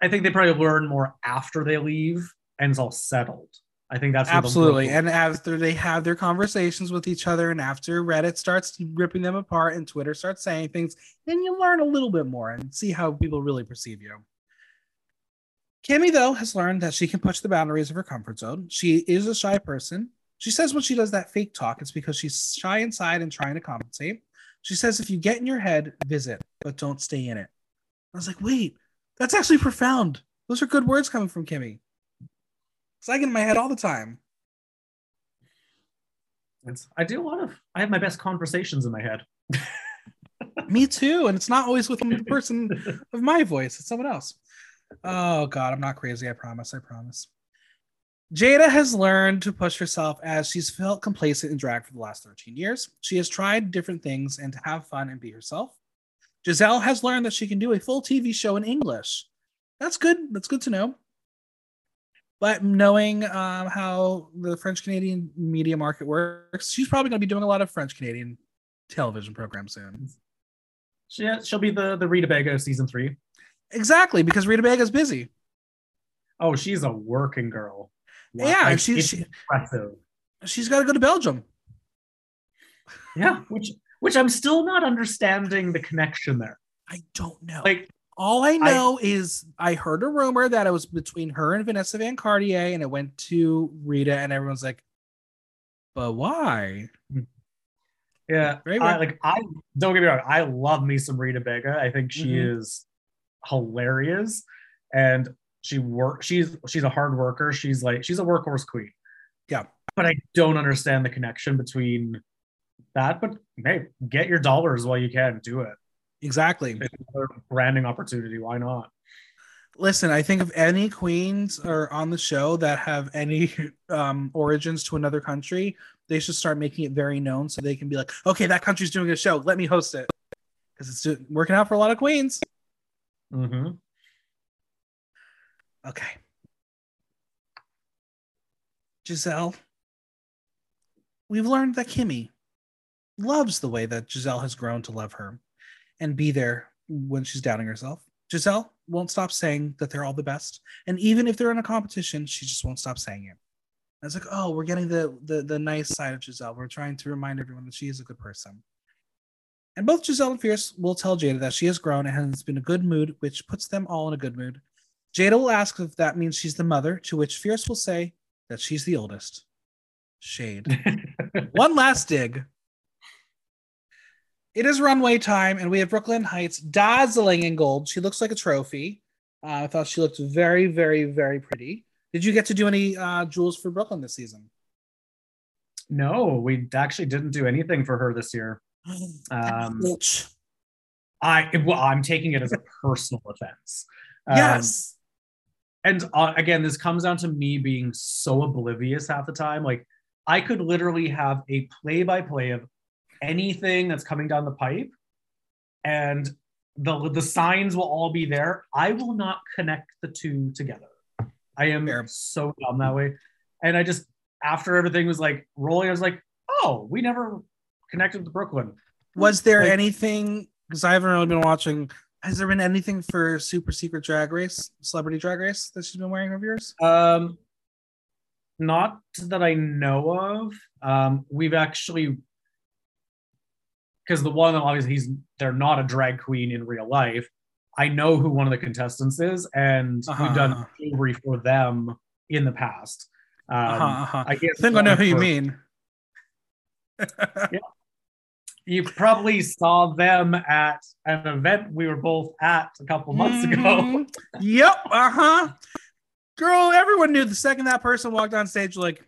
I think they probably learn more after they leave and it's all settled. I think that's Absolutely. And after they have their conversations with each other, and after Reddit starts ripping them apart and Twitter starts saying things, then you learn a little bit more and see how people really perceive you. Kimmy, though, has learned that she can push the boundaries of her comfort zone. She is a shy person. She says when she does that fake talk, it's because she's shy inside and trying to compensate. She says, if you get in your head, visit, but don't stay in it. I was like, wait, that's actually profound. Those are good words coming from Kimmy. It's like in my head all the time. It's- I do a lot of I have my best conversations in my head. (laughs) Me too. And it's not always with the person of my voice, it's someone else. Oh, God, I'm not crazy. I promise. I promise. Jada has learned to push herself as she's felt complacent in drag for the last 13 years. She has tried different things and to have fun and be herself. Giselle has learned that she can do a full TV show in English. That's good. That's good to know. But knowing um, how the French Canadian media market works, she's probably going to be doing a lot of French Canadian television programs soon. She, she'll be the the Rita Baga of season three. Exactly, because Rita Baga's busy. Oh, she's a working girl. Yeah, like, she's she, impressive. she's got to go to Belgium. Yeah, which which I'm still not understanding the connection there. I don't know. Like, all I know is I heard a rumor that it was between her and Vanessa Van Cartier, and it went to Rita, and everyone's like, "But why?" Yeah, Very I, like I don't get me wrong. I love me some Rita Baga. I think she Mhm. is hilarious, and she work. She's she's a hard worker. She's like she's a workhorse queen. Yeah. but I don't understand the connection between that. But hey, get your dollars while you can. Do it. Exactly. Branding opportunity. Why not? Listen, I think if any queens are on the show that have any (laughs) um, origins to another country, they should start making it very known so they can be like, okay, that country's doing a show. Let me host it. Because it's working out for a lot of queens. Mm-hmm. Okay. Giselle, we've learned that Kimmy loves the way that Giselle has grown to love her and be there when she's doubting herself. Giselle won't stop saying that they're all the best. And even if they're in a competition, she just won't stop saying it. I was like, oh, we're getting the, the the nice side of Giselle. We're trying to remind everyone that she is a good person. And both Giselle and Fierce will tell Jada that she has grown and has been in a good mood, which puts them all in a good mood. Jada will ask if that means she's the mother, to which Fierce will say that she's the oldest. Shade. (laughs) One last dig. It is runway time, and we have Brooklyn Hytes dazzling in gold. She looks like a trophy. Uh, I thought she looked very, very, very pretty. Did you get to do any uh, jewels for Brooklyn this season? no, we actually didn't do anything for her this year. (gasps) Um, I well, I'm taking it as a personal (laughs) offense. Um, yes. And uh, again, this comes down to me being so oblivious half the time. Like, I could literally have a play-by-play of anything that's coming down the pipe, and the the signs will all be there. I will not connect the two together. I am Fair. so dumb that way, and I just after everything was like rolling, I was like, oh, we never connected to Brooklyn. Was there Like- anything? Because I haven't really been watching. Has there been anything for Super Secret Drag Race, Celebrity Drag Race that she's been wearing of yours? Um, not that I know of. Um, we've actually because the one obviously he's they're not a drag queen in real life. I know who one of the contestants is, and Uh-huh, we've done uh-huh. jewelry for them in the past. Um, uh-huh, uh-huh. I guess I think I know who you mean. You probably saw them at an event we were both at a couple months ago. Mhm. Yep. Uh huh. Girl, everyone knew the second that person walked on stage, like,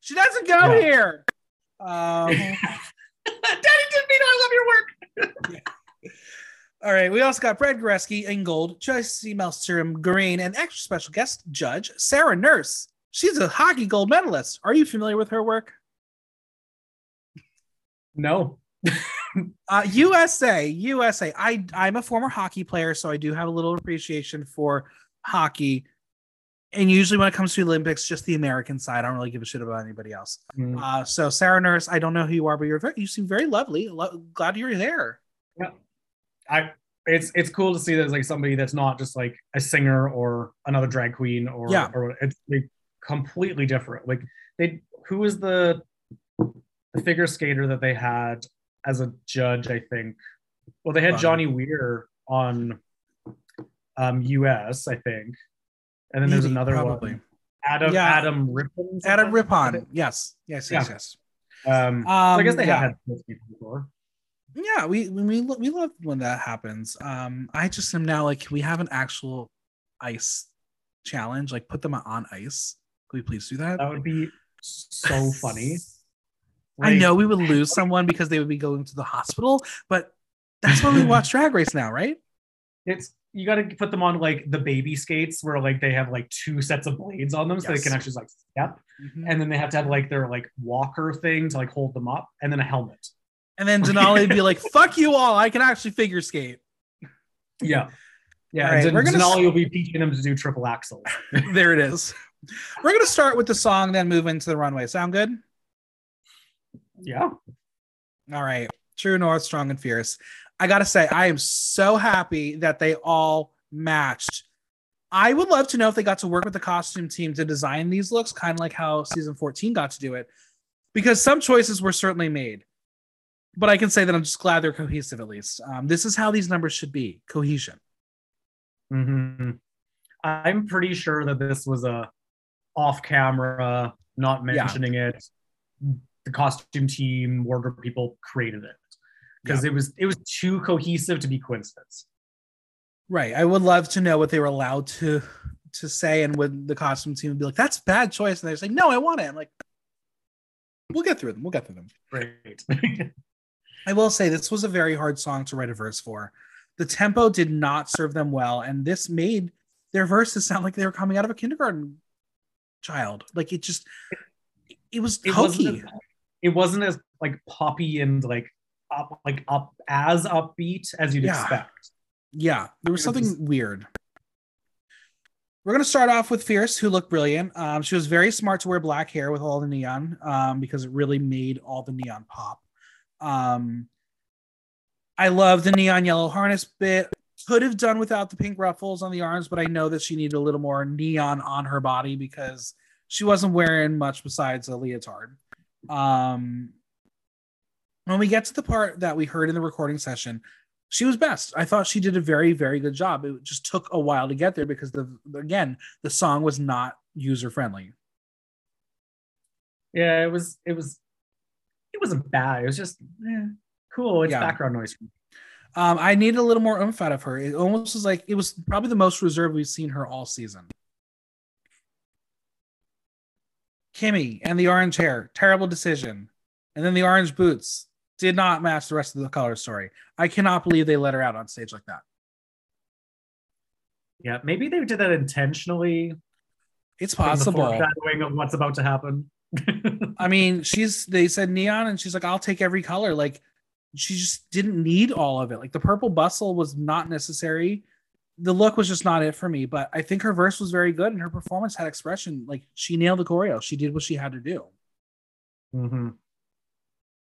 she doesn't go Yeah. here. (laughs) Um, Daddy Timpino, I love your work. (laughs) all right. We also got Brad Goreski in gold, Traci Melchor green, and extra special guest judge Sarah Nurse. She's a hockey gold medalist. Are you familiar with her work? No. (laughs) Uh, USA, USA. I I'm a former hockey player, so I do have a little appreciation for hockey. And usually, when it comes to the Olympics, just the American side. I don't really give a shit about anybody else. Mm. Uh, so Sarah Nurse, I don't know who you are, but you're very, you seem very lovely. Lo- glad you're there. Yeah, I it's it's cool to see that it's like somebody that's not just like a singer or another drag queen or Yeah. or it's like completely different. Like they who is the figure skater that they had as a judge, I think. Well, they had Fun. Johnny Weir on um US, I think. And then there's another probably. one. Adam Yeah. Adam Rippon. Adam? Rippon. Yes, yes, yes, Yeah. yes. Um, so Um, I guess they yeah. have had before. Yeah, we we we love when that happens. Um, I just am now like, we have an actual ice challenge? Like, put them on ice. Could we please do that? That would be so (laughs) funny. I know we would lose someone because they would be going to the hospital, but that's why we (laughs) watch Drag Race now, right? it's you got to put them on like the baby skates where like they have like two sets of blades on them so Yes. they can actually like step Mhm. and then they have to have like their like walker thing to like hold them up and then a helmet And then Denali would be like, (laughs) "Fuck you all! I can actually figure skate." yeah yeah right, and we're gonna Denali will be teaching them to do triple axels (laughs) there it is. We're gonna start with the song, then move into the runway. Sound good? Yeah All right. True North, strong and fierce. I gotta say, I am so happy that they all matched. I would love to know if they got to work with the costume team to design these looks, kind of like how season 14 got to do it, because some choices were certainly made. But I can say that I'm just glad they're cohesive at least. Um, this is how these numbers should be cohesion. hmm i'm pretty sure that this was a off camera not Yeah. mentioning it the costume team, wardrobe people created it because it was it was too cohesive to be coincidence. Right. I would love to know what they were allowed to to say, and would the costume team would be like, "That's bad choice," and they're like, "No, I want it." I'm like, "We'll get through them. We'll get through them." Great. (laughs) I will say this was a very hard song to write a verse for. The tempo did not serve them well, and this made their verses sound like they were coming out of a kindergarten child. Like it just, it was it hokey. wasn't, as, it wasn't as like poppy and like up like up as upbeat as you'd Yeah. expect. Yeah, there was It was something weird. We're gonna start off with Fierce, who looked brilliant. Um, she was very smart to wear black hair with all the neon, um, because it really made all the neon pop. Um, I love the neon yellow harness bit. Could have done without the pink ruffles on the arms, but I know that she needed a little more neon on her body because she wasn't wearing much besides a leotard. Um, when we get to the part that we heard in the recording session, she was best. I thought she did a very, very good job. It just took a while to get there because the again, the song was not user friendly. Yeah, it was it was it wasn't bad. It was just eh, cool. It's Yeah. background noise. Um, I needed a little more oomph out of her. It almost was like it was probably the most reserved we've seen her all season. Kimmy and the orange hair, terrible decision. And then the orange boots did not match the rest of the color story. I cannot believe they let her out on stage like that. Yeah, maybe they did that intentionally. It's possible. foreshadowing of what's about to happen. I (laughs) mean, she's they said neon and she's like, I'll take every color. Like she just didn't need all of it. Like the purple bustle was not necessary. The look was just not it for me. But I think her verse was very good and her performance had expression. Like she nailed the choreo. She did what she had to do. mm-hmm.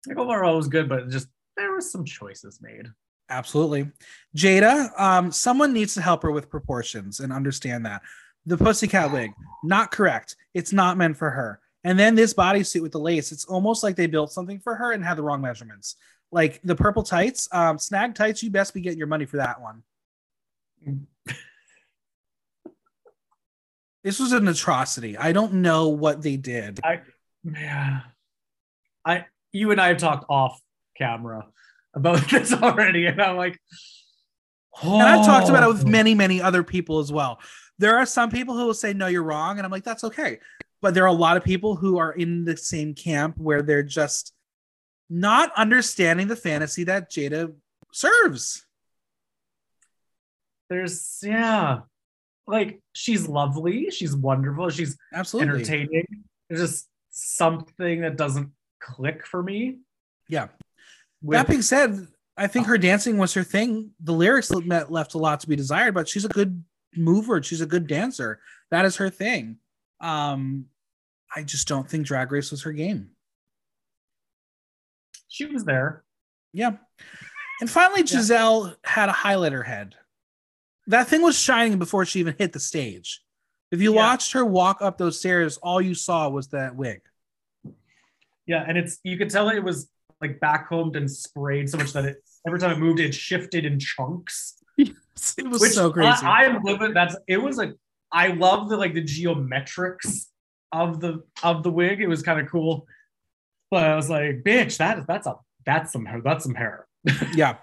Like overall, was good, but just there were some choices made. Absolutely. Jada, um, someone needs to help her with proportions and understand that. The pussycat wig, not correct. It's not meant for her. And then this bodysuit with the lace, it's almost like they built something for her and had the wrong measurements. Like the purple tights, um, snag tights, you best be getting your money for that one. This was an atrocity. I don't know what they did. Yeah, I you and I have talked off camera about (laughs) this already, and I'm like, And I've talked about it oh. with many, many other people as well. There are some people who will say, no, you're wrong. And I'm like, that's okay. But there are a lot of people who are in the same camp where they're just not understanding the fantasy that Jada serves. There's yeah, like she's lovely, she's wonderful, she's Absolutely. entertaining. There's just something that doesn't click for me. Yeah. With, that being said, I think her dancing was her thing. The lyrics le- left a lot to be desired, but she's a good mover. She's a good dancer. That is her thing. Um, I just don't think Drag Race was her game. she was there. Yeah. And finally, Yeah. Giselle had a highlighter head. That thing was shining before she even hit the stage. If you Yeah. watched her walk up those stairs, all you saw was that wig. Yeah, and it's you could tell it was like backcombed and sprayed so much that it every time it moved, it shifted in chunks. (laughs) It was Which so crazy. I, I'm living. That's it was like I love the like the geometrics of the of the wig. It was kind of cool, but I was like, bitch, that that's a that's some hair. That's some hair. (laughs) yeah.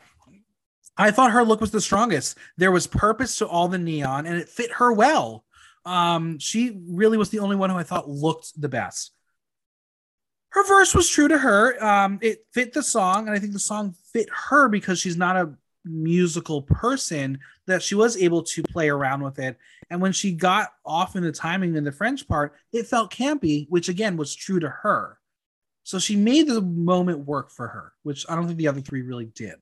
I thought her look was the strongest. There was purpose to all the neon and it fit her well. Um, she really was the only one who I thought looked the best. Her verse was true to her. Um, it fit the song, and I think the song fit her because she's not a musical person that she was able to play around with it. And when she got off in the timing in the French part, it felt campy, which again was true to her. So she made the moment work for her, which I don't think the other three really did.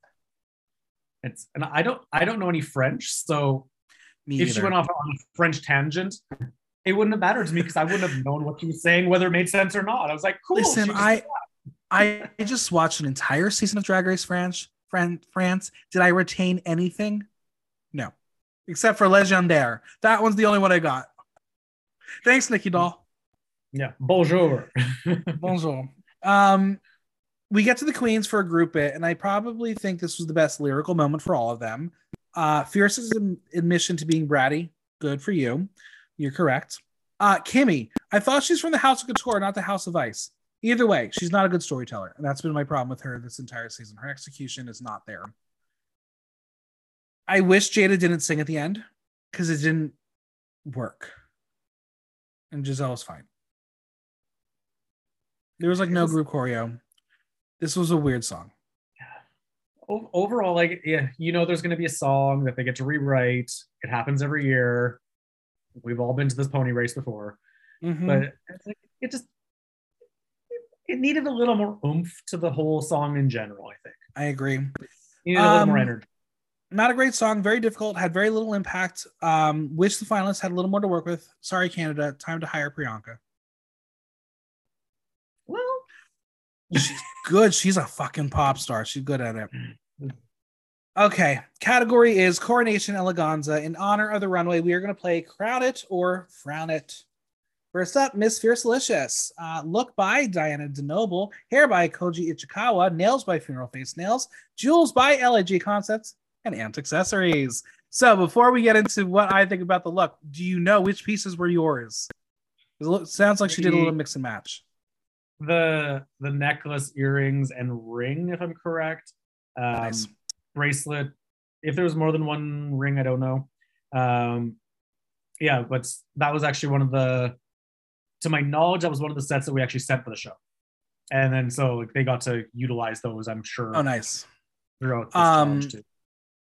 It's and I don't I don't know any French, so Me if she went off on a French tangent, it wouldn't have mattered to me because I wouldn't have known what she was saying, whether it made sense or not. I was like, cool. Listen, I I just watched an entire season of Drag Race France. Fran- France. Did I retain anything? No, except for Legendaire. That one's the only one I got. Thanks, Nicky Doll. yeah, bonjour. (laughs) Bonjour. Um, we get to the queens for a group bit, and I probably think this was the best lyrical moment for all of them. Uh, Fierce's ad- admission to being bratty, good for you. You're correct. Uh, Kimmy, I thought she's from the House of Couture, not the House of Ice. Either way, she's not a good storyteller, and that's been my problem with her this entire season. Her execution is not there. I wish Jada didn't sing at the end because it didn't work, and Giselle was fine. There was like no group choreo. This was a weird song. O- Overall, like, yeah, you know, there's going to be a song that they get to rewrite. It happens every year. We've all been to this pony race before, Mhm. but it's like, it just it, needed a little more oomph to the whole song in general. I think I agree. needed a little more Um, energy. Not a great song. Very difficult. Had very little impact. Um, wish the finalists had a little more to work with. Sorry, Canada. Time to hire Priyanka. Well, She's good. She's a fucking pop star. She's good at it. Okay. Category is Coronation Eleganza. In honor of the runway, we are going to play Crown It or Frown It. First up, Miss Fiercalicious. Uh, look by Diana DeNoble. Hair by Koji Ichikawa. Nails by Funeral Face Nails. Jewels by LAG Concepts. And Ant Accessories. So before we get into what I think about the look, do you know which pieces were yours? It sounds like she did a little mix and match. The the necklace, earrings, and ring, if I'm correct. Um, Nice. Bracelet. If there was more than one ring, I don't know. Um, yeah, but that was actually one of the, to my knowledge, that was one of the sets that we actually sent for the show. And then so like, they got to utilize those, I'm sure, Oh, nice. throughout Um, challenge too.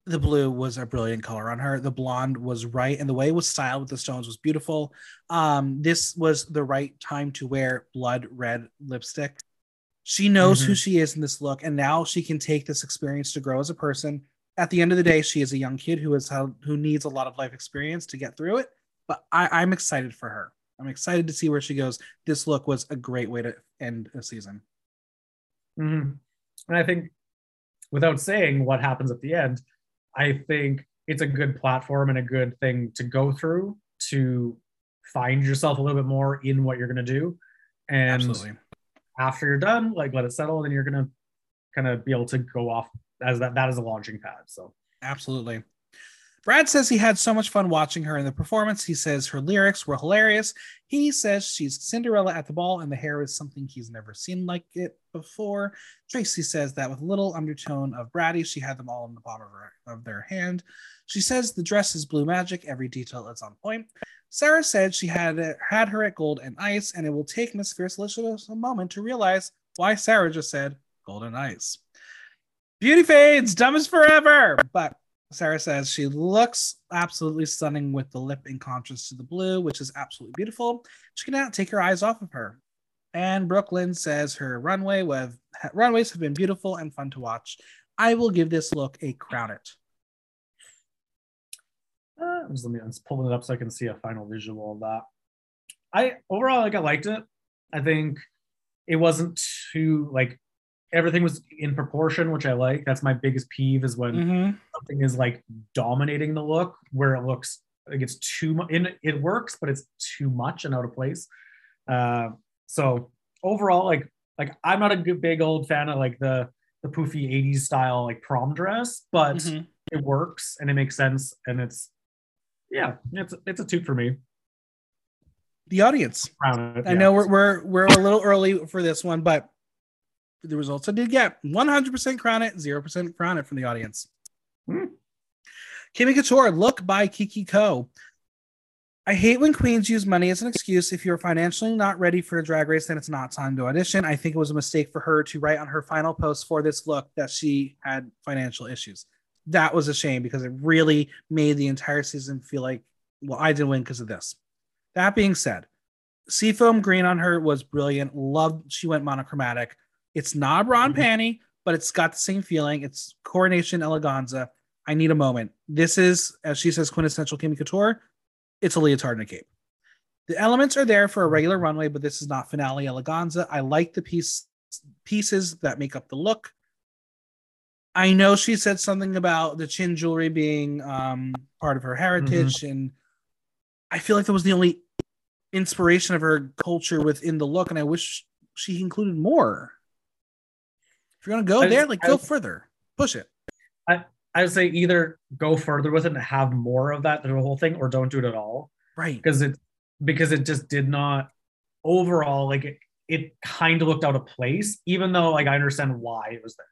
The blue was a brilliant color on her. The blonde was right, and the way it was styled with the stones was beautiful. Um, this was the right time to wear blood red lipstick. She knows who Mhm. she is in this look, and now she can take this experience to grow as a person. At the end of the day, she is a young kid who has who needs a lot of life experience to get through it. But I, I'm excited for her. I'm excited to see where she goes. This look was a great way to end a season. Mhm. And I think, without saying what happens at the end, I think it's a good platform and a good thing to go through to find yourself a little bit more in what you're going to do. And Absolutely. after you're done, like let it settle, then you're going to kind of be able to go off as that that is a launching pad. So Absolutely. Brad says he had so much fun watching her in the performance. He says her lyrics were hilarious. He says she's Cinderella at the ball and the hair is something he's never seen like it before. Tracy says that with little undertone of bratty, she had them all in the palm of, her, of their hand. She says the dress is blue magic, every detail is on point. Sarah said she had had her at gold and ice, and it will take Miss Fiercalicious a moment to realize why Sarah just said gold and ice. Beauty fades, dumb as forever. But Sarah says she looks absolutely stunning with the lip in contrast to the blue, which is absolutely beautiful. She cannot take her eyes off of her. And Brooklyn says her runway with runways have been beautiful and fun to watch. I will give this look a crown it. uh, just let me just pulling it up so I can see a final visual of that. I overall like I liked it. I think it wasn't too like everything was in proportion, which I like. That's my biggest peeve is when Mm-hmm. something is like dominating the look where it looks like it's too much in it works but it's too much and out of place uh so overall like like i'm not a good big old fan of like the the poofy 80s style like prom dress but Mhm. it works and it makes sense and it's yeah it's it's a toot for me The audience. I know we're, we're we're a little early for this one, but the results I did get 100% crown it, 0% crown it from the audience. Hmm. Kimmy Couture, look by Kiki Ko. I hate when queens use money as an excuse. If you're financially not ready for a drag race, then it's not time to audition. I think it was a mistake for her to write on her final post for this look that she had financial issues. That was a shame because it really made the entire season feel like, well, I didn't win because of this. That being said, seafoam green on her was brilliant. Loved she went monochromatic. It's not and Mhm. panty, but it's got the same feeling. It's coronation eleganza. I need a moment. This is, as she says, quintessential Kimmy Couture. It's a leotard and a cape. The elements are there for a regular runway, but this is not finale eleganza. I like the piece pieces that make up the look. I know she said something about the chin jewelry being um, part of her heritage, and I feel like that was the only inspiration of her culture within the look, and I wish she included more. If you're gonna go I- there, like I- go further, push it. i I would say either go further with it and have more of that through the whole thing or don't do it at all Right. because it because it just did not overall like it, it kind of looked out of place, even though like I understand why it was there.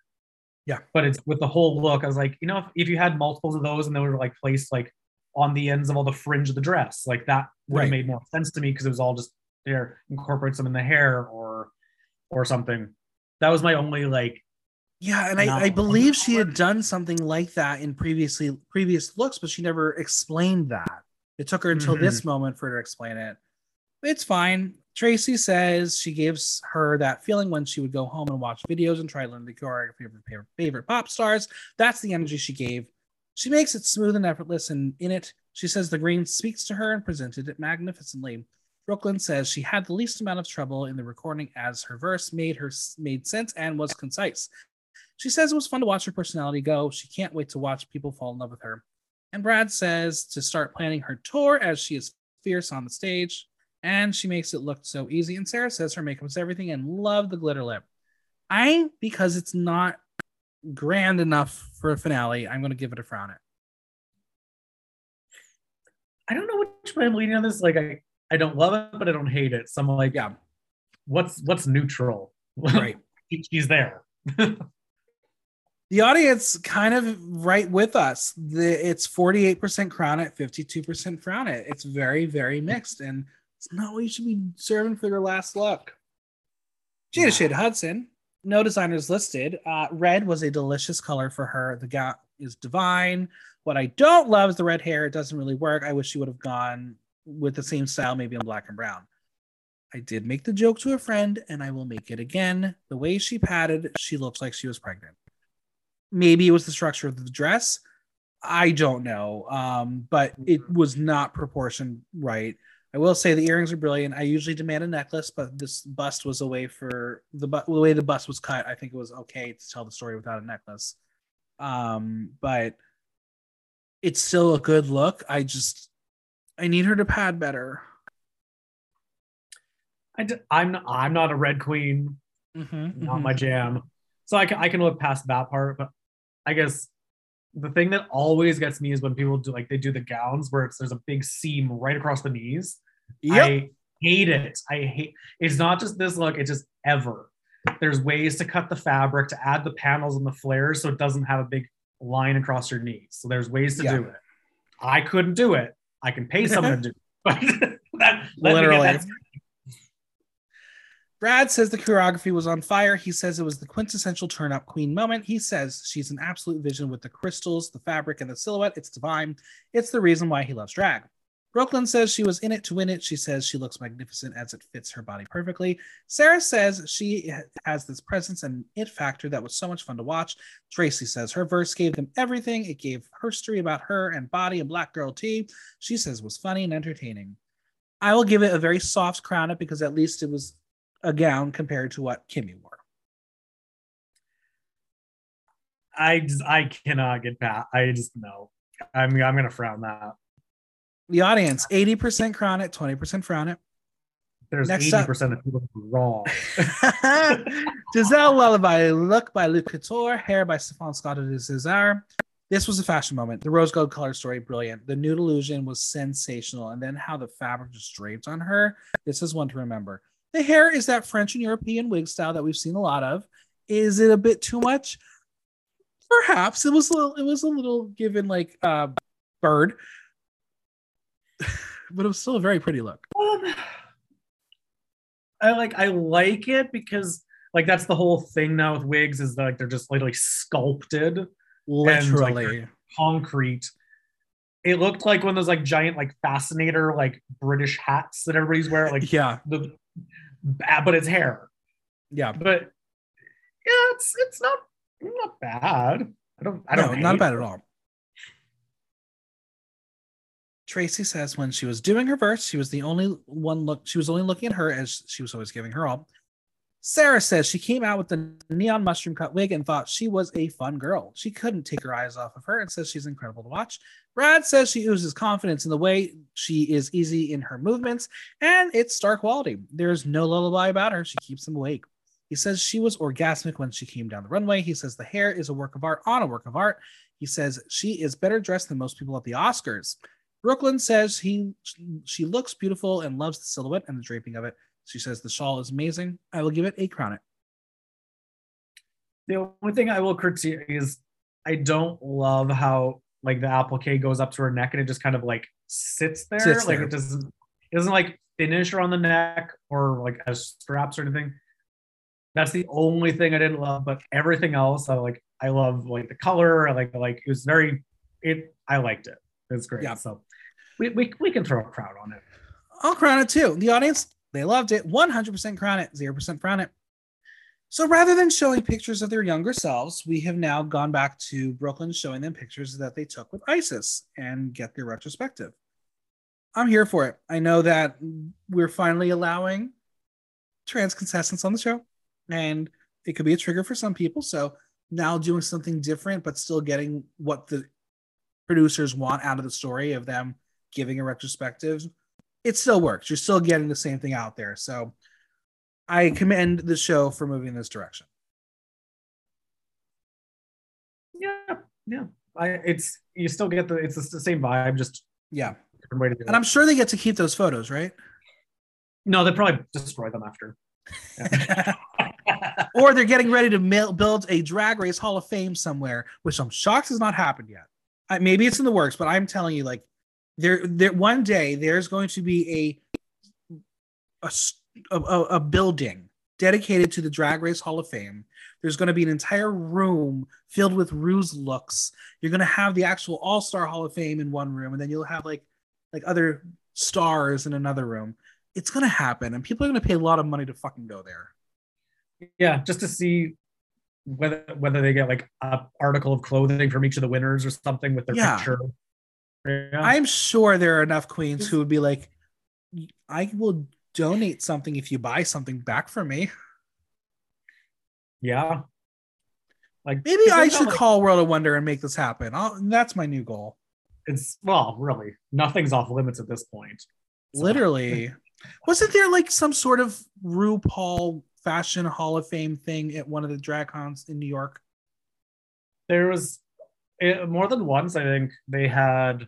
Yeah. But it's with the whole look, I was like, you know, if, if you had multiples of those and they were like placed like on the ends of all the fringe of the dress, like that would have Right. made more sense to me because it was all just there, incorporates them in the hair or or something. That was my only like Yeah, and I, I believe she had done something like that in previously previous looks, but she never explained that. It took her until this mm-hmm. moment for her to explain it. It's fine. Tracy says she gives her that feeling when she would go home and watch videos and try to learn the choreography of her favorite, favorite pop stars. That's the energy she gave. She makes it smooth and effortless, and in it, she says the green speaks to her and presented it magnificently. Brooklyn says she had the least amount of trouble in the recording as her verse made her made sense and was concise. She says it was fun to watch her personality go. She can't wait to watch people fall in love with her. And Brad says to start planning her tour as she is fierce on the stage. And she makes it look so easy. And Sarah says her makeup is everything and love the glitter lip. I, because it's not grand enough for a finale, I'm going to give it a frown it. I don't know which way I'm leaning on this. Like I, I don't love it, but I don't hate it. So I'm like, Yeah. what's what's neutral? (laughs) Right. She's there. (laughs) the audience kind of right with us. The, it's 48% crown it, 52% frown it. It's very, very mixed. And it's not what you should be serving for your last look. Jada Yeah. Shada Hudson, no designers listed. Uh, red was a delicious color for her. The gown is divine. What I don't love is the red hair. It doesn't really work. I wish she would have gone with the same style, maybe in black and brown. I did make the joke to a friend, and I will make it again. The way she padded, she looks like she was pregnant. Maybe it was the structure of the dress. I don't know. Um, but it was not proportioned right. I will say the earrings are brilliant. I usually demand a necklace, but this bust was a way for the, bu- the way the bust was cut. I think it was okay to tell the story without a necklace. Um, but it's still a good look. I just I need her to pad better. I d- I'm not, I'm not a red queen, Mm-hmm, not my jam. So I can I can look past that part, but I guess the thing that always gets me is when people do like they do the gowns where it's there's a big seam right across the knees. Yep. I hate it. I hate it's not just this look, it's just ever. There's ways to cut the fabric to add the panels and the flares so it doesn't have a big line across your knees. So there's ways to Yeah. do it. I couldn't do it. I can pay someone to do. (laughs) But that, let me get Literally. that Brad says the choreography was on fire. He says it was the quintessential turn up queen moment. He says she's an absolute vision with the crystals, the fabric, and the silhouette. It's divine. It's the reason why he loves drag. Brooklyn says she was in it to win it. She says she looks magnificent as it fits her body perfectly. Sarah says she has this presence and it factor that was so much fun to watch. Tracy says her verse gave them everything. It gave her story about her and body and black girl tea. She says was funny and entertaining. I will give it a very soft crown it because at least it was a gown compared to what Kimmy wore. I just I cannot get past. I just no. I'm I'm gonna frown that. The audience, 80% crown it, 20% frown it. There's Next eighty up- percent of people who wrong. (laughs) Giselle Lullaby, look by Luc Couture, hair by Stefan Scott de Cesar. This was a fashion moment. The rose gold color story, brilliant. The nude illusion was sensational. And then how the fabric just draped on her. This is one to remember. The hair is that French and European wig style that we've seen a lot of. Is it a bit too much? Perhaps it was a little, it was a little given like uh bird, (laughs) but it was still a very pretty look. Um, I like I like it because like that's the whole thing now with wigs is that, like they're just literally sculpted Literally. concrete. It looked like one of those like giant like fascinator like British hats that everybody's wearing like yeah, the but it's hair. yeah. But yeah, it's it's not not bad. I don't I don't no, not bad it. at all. Tracy says when she was doing her verse, she was the only one look. She was only looking at her as she was always giving her all. Sarah says she came out with the neon mushroom cut wig and thought she was a fun girl. She couldn't take her eyes off of her and says she's incredible to watch. Brad says she oozes confidence in the way she is easy in her movements and it's star quality. There's no lullaby about her. She keeps them awake. He says she was orgasmic when she came down the runway. He says the hair is a work of art on a work of art. He says she is better dressed than most people at the Oscars. Brooklyn says he she looks beautiful and loves the silhouette and the draping of it. She says the shawl is amazing. I will give it a crown it. The only thing I will critique is I don't love how like the applique goes up to her neck and it just kind of like sits there. Sits like there. it doesn't it doesn't like finish around the neck or like as straps or anything. That's the only thing I didn't love, but everything else I like I love like the color. I like like it was very it I liked it. It's great. Yeah. So we, we we can throw a crown on it. I'll crown it too. The audience, they loved it. 100% crown it, 0% crown it. So rather than showing pictures of their younger selves, we have now gone back to Brooklyn showing them pictures that they took with Icesis and get their retrospective. I'm here for it. I know that we're finally allowing trans contestants on the show, and it could be a trigger for some people. So now doing something different, but still getting what the producers want out of the story of them giving a retrospective it still works. You're still getting the same thing out there. So I commend the show for moving in this direction. Yeah, yeah. I it's you still get the it's the same vibe, just Yeah. different way to do it. And I'm sure they get to keep those photos, right? no, they probably destroy them after. (laughs) or they're getting ready to mail, build a drag race hall of fame somewhere, which I'm shocked has not happened yet. I, maybe it's in the works, but I'm telling you, like, there, there, one day there's going to be a, a, a building dedicated to the Drag Race Hall of Fame. There's going to be an entire room filled with Ru's looks. You're going to have the actual All Star Hall of Fame in one room, and then you'll have like like other stars in another room. It's going to happen, and people are going to pay a lot of money to fucking go there. yeah, just to see whether whether they get like a article of clothing from each of the winners or something with their Yeah. picture. Yeah. I'm sure there are enough queens who would be like, I will donate something if you buy something back for me. yeah. Like Maybe I should like- call World of Wonder and make this happen. I'll, that's my new goal. it's well, really, nothing's off limits at this point. So- Literally. Wasn't there like some sort of RuPaul Fashion Hall of Fame thing at one of the drag cons in New York? there was eh, more than once i think they had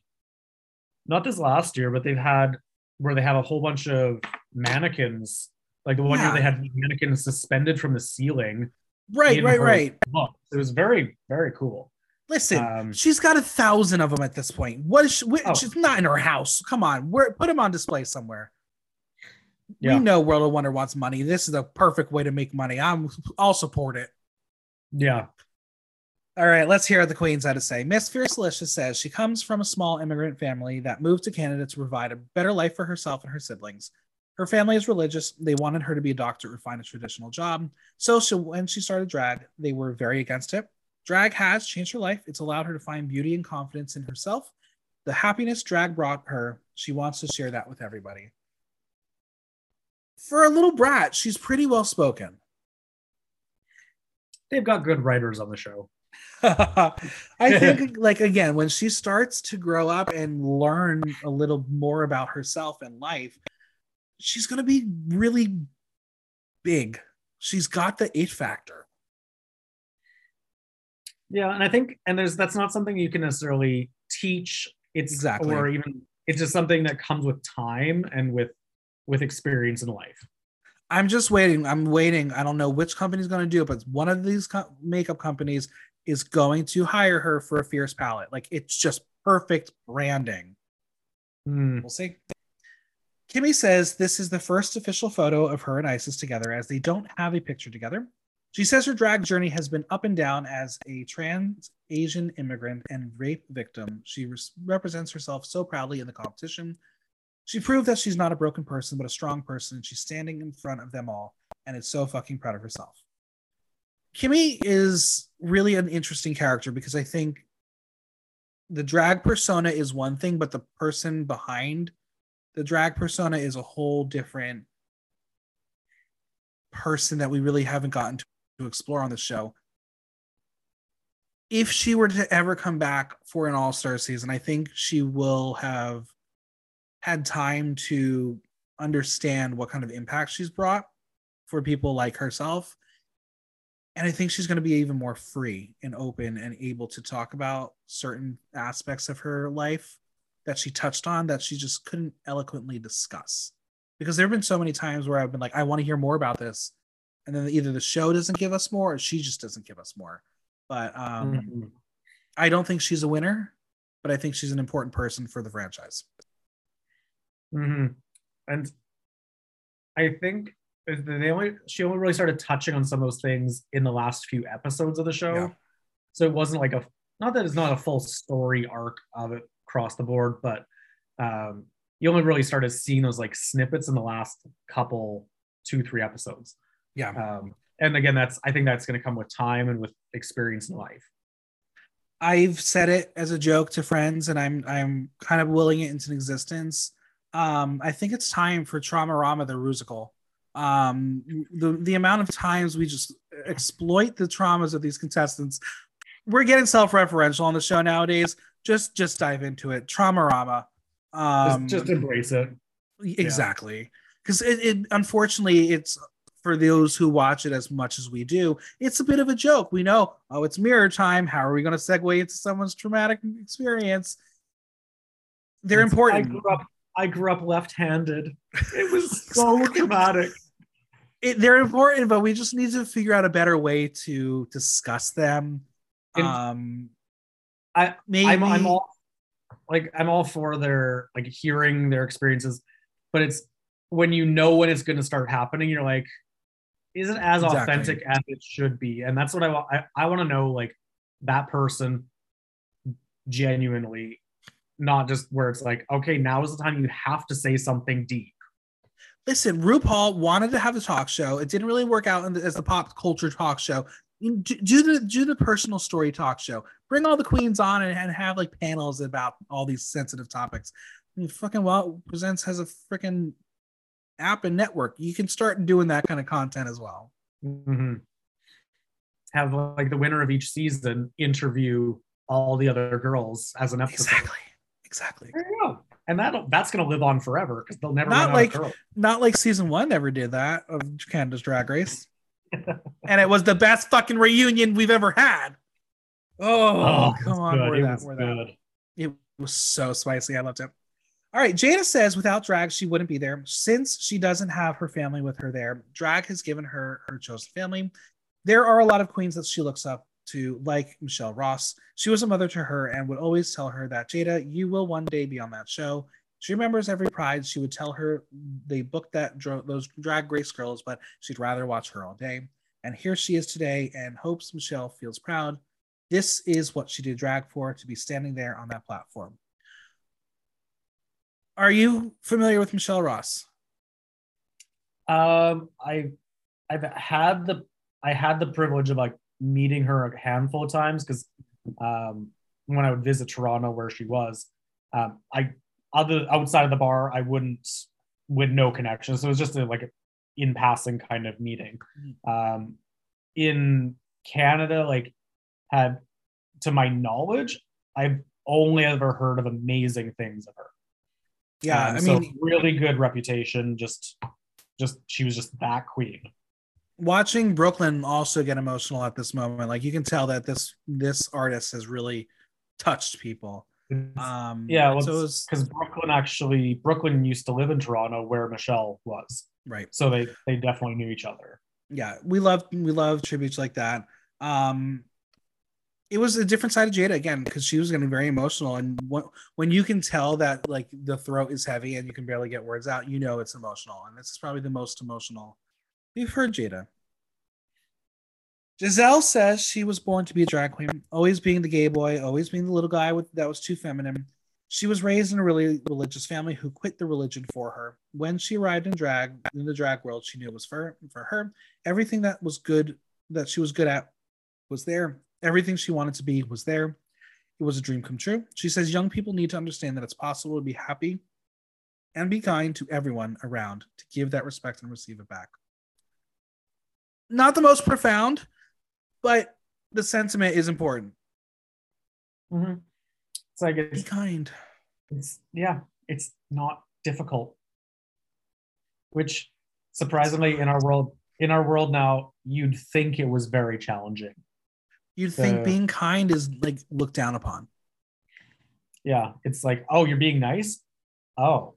not this last year but they've had where they have a whole bunch of mannequins like the one Yeah. year they had mannequins suspended from the ceiling Right, right, right. book. it was very very cool Listen, Um, she's got a thousand of them at this point. What is she? What, Oh. She's not in her house. Come on, we're, put them on display somewhere. Yeah. We know World of Wonder wants money. This is a perfect way to make money. I'm, I'll support it. yeah All right, let's hear what the Queens had to say. Miss Fiercalicious says she comes from a small immigrant family that moved to Canada to provide a better life for herself and her siblings. Her family is religious. They wanted her to be a doctor or find a traditional job. So she, when she started drag, they were very against it. Drag has changed her life. It's allowed her to find beauty and confidence in herself. The happiness drag brought her, she wants to share that with everybody. For a little brat, she's pretty well spoken. they've got good writers on the show (laughs) I think, like, again, when she starts to grow up and learn a little more about herself and life, she's going to be really big. She's got the it factor. yeah and i think and there's that's not something you can necessarily teach it's Exactly. or even it's just something that comes with time and with with experience in life I'm just waiting. I'm waiting. I don't know which company's going to do it, but one of these co- makeup companies is going to hire her for a fierce palette. Like, it's just perfect branding. Hmm. We'll see. Kimmy says this is the first official photo of her and Icesis together as they don't have a picture together. She says her drag journey has been up and down as a trans Asian immigrant and rape victim. She res- represents herself so proudly in the competition. She proved that she's not a broken person, but a strong person. And she's standing in front of them all and is so fucking proud of herself. Kimmy is really an interesting character because I think the drag persona is one thing, but the person behind the drag persona is a whole different person that we really haven't gotten to, to explore on the show. If she were to ever come back for an all star season, I think she will have had time to understand what kind of impact she's brought for people like herself. And I think she's going to be even more free and open and able to talk about certain aspects of her life that she touched on that she just couldn't eloquently discuss. because there have been so many times where I've been like, I want to hear more about this, and then either the show doesn't give us more or she just doesn't give us more. But um, Mhm. I don't think she's a winner, but I think she's an important person for the franchise. hmm And I think they only she only really started touching on some of those things in the last few episodes of the show. Yeah. So it wasn't like a not that it's not a full story arc of it across the board, but um, you only really started seeing those like snippets in the last couple two three episodes. Yeah. Um, and again, that's I think that's going to come with time and with experience in life. I've said it as a joke to friends, and I'm I'm kind of willing it into existence. Um, I think it's time for Trauma Rama the Rusical. Um, the the amount of times we just exploit the traumas of these contestants. We're getting self-referential on the show nowadays. Just just dive into it. Trauma Rama. Um, just, just embrace it. exactly because it, it unfortunately it's for those who watch it as much as we do it's a bit of a joke we know oh it's mirror time how are we going to segue into someone's traumatic experience they're It's- important I grew up. I grew up left-handed. It was (laughs) so dramatic. It, they're important but we just need to figure out a better way to discuss them um I- maybe I'm, I'm all like I'm all for their like hearing their experiences, but it's when you know when it's going to start happening, you're like, is it as Exactly. authentic as it should be? And that's what I want. I, I want to know like that person genuinely, not just where it's like, okay, now is the time you have to say something deep. Listen, RuPaul wanted to have a talk show. It didn't really work out in the, as the pop culture talk show. Do, do the do the personal story talk show. Bring all the queens on and, and have like panels about all these sensitive topics. I mean, fucking WOW Presents has a freaking app and network. You can start doing that kind of content as well. Mhm. Have like the winner of each season interview all the other girls as an episode. Exactly. Exactly. There you go. And that that's gonna live on forever because they'll never Not like- out of girls. Not like season one never did that of Canada's Drag (laughs) Race. and it was the best fucking reunion we've ever had. Oh, oh it come on, good. we're It that, was we're that. It was so spicy. I loved it. All right. Jada says without drag, she wouldn't be there. Since she doesn't have her family with her there, drag has given her her chosen family. There are a lot of queens that she looks up to, like Michelle Ross. She was a mother to her and would always tell her that, Jada, you will one day be on that show. She remembers every pride. She would tell her they booked that those drag race girls, but she'd rather watch her all day. And here she is today and hopes Michelle feels proud. This is what she did drag for to be standing there on that platform. Are you familiar with Michelle Ross? Um, I I've had the I had the privilege of like meeting her a handful of times because um, when I would visit Toronto where she was, um, I other outside of the bar I wouldn't with no connection. So it was just a like in passing kind of meeting. Um, in Canada, like had to my knowledge, I've only ever heard of amazing things of her. Yeah, Um, I so mean, really good reputation. Just, just she was just that queen. Watching Brooklyn also get emotional at this moment. Like you can tell that this this artist has really touched people. Um, yeah, well, so because Brooklyn actually Brooklyn used to live in Toronto where Michelle was, right. so they they definitely knew each other. Yeah, we love we love tributes like that. Um, it was a different side of Jada again because she was getting very emotional, and when when you can tell that like the throat is heavy and you can barely get words out, you know it's emotional, and this is probably the most emotional we've heard Jada. Giselle says she was born to be a drag queen, always being the gay boy, always being the little guy with that was too feminine. She was raised in a really religious family who quit the religion for her. When she arrived in drag in the drag world, she knew it was for for her. Everything that was good that she was good at was there. Everything she wanted to be was there. It was a dream come true. She says young people need to understand that it's possible to be happy and be kind to everyone around to give that respect and receive it back. Not the most profound, but the sentiment is important. Mm-hmm. It's like Be it's, kind. it's yeah, it's not difficult. Which surprisingly in our world in our world now, you'd think it was very challenging. You'd think being kind is like looked down upon. Yeah, it's like, oh, you're being nice? Oh.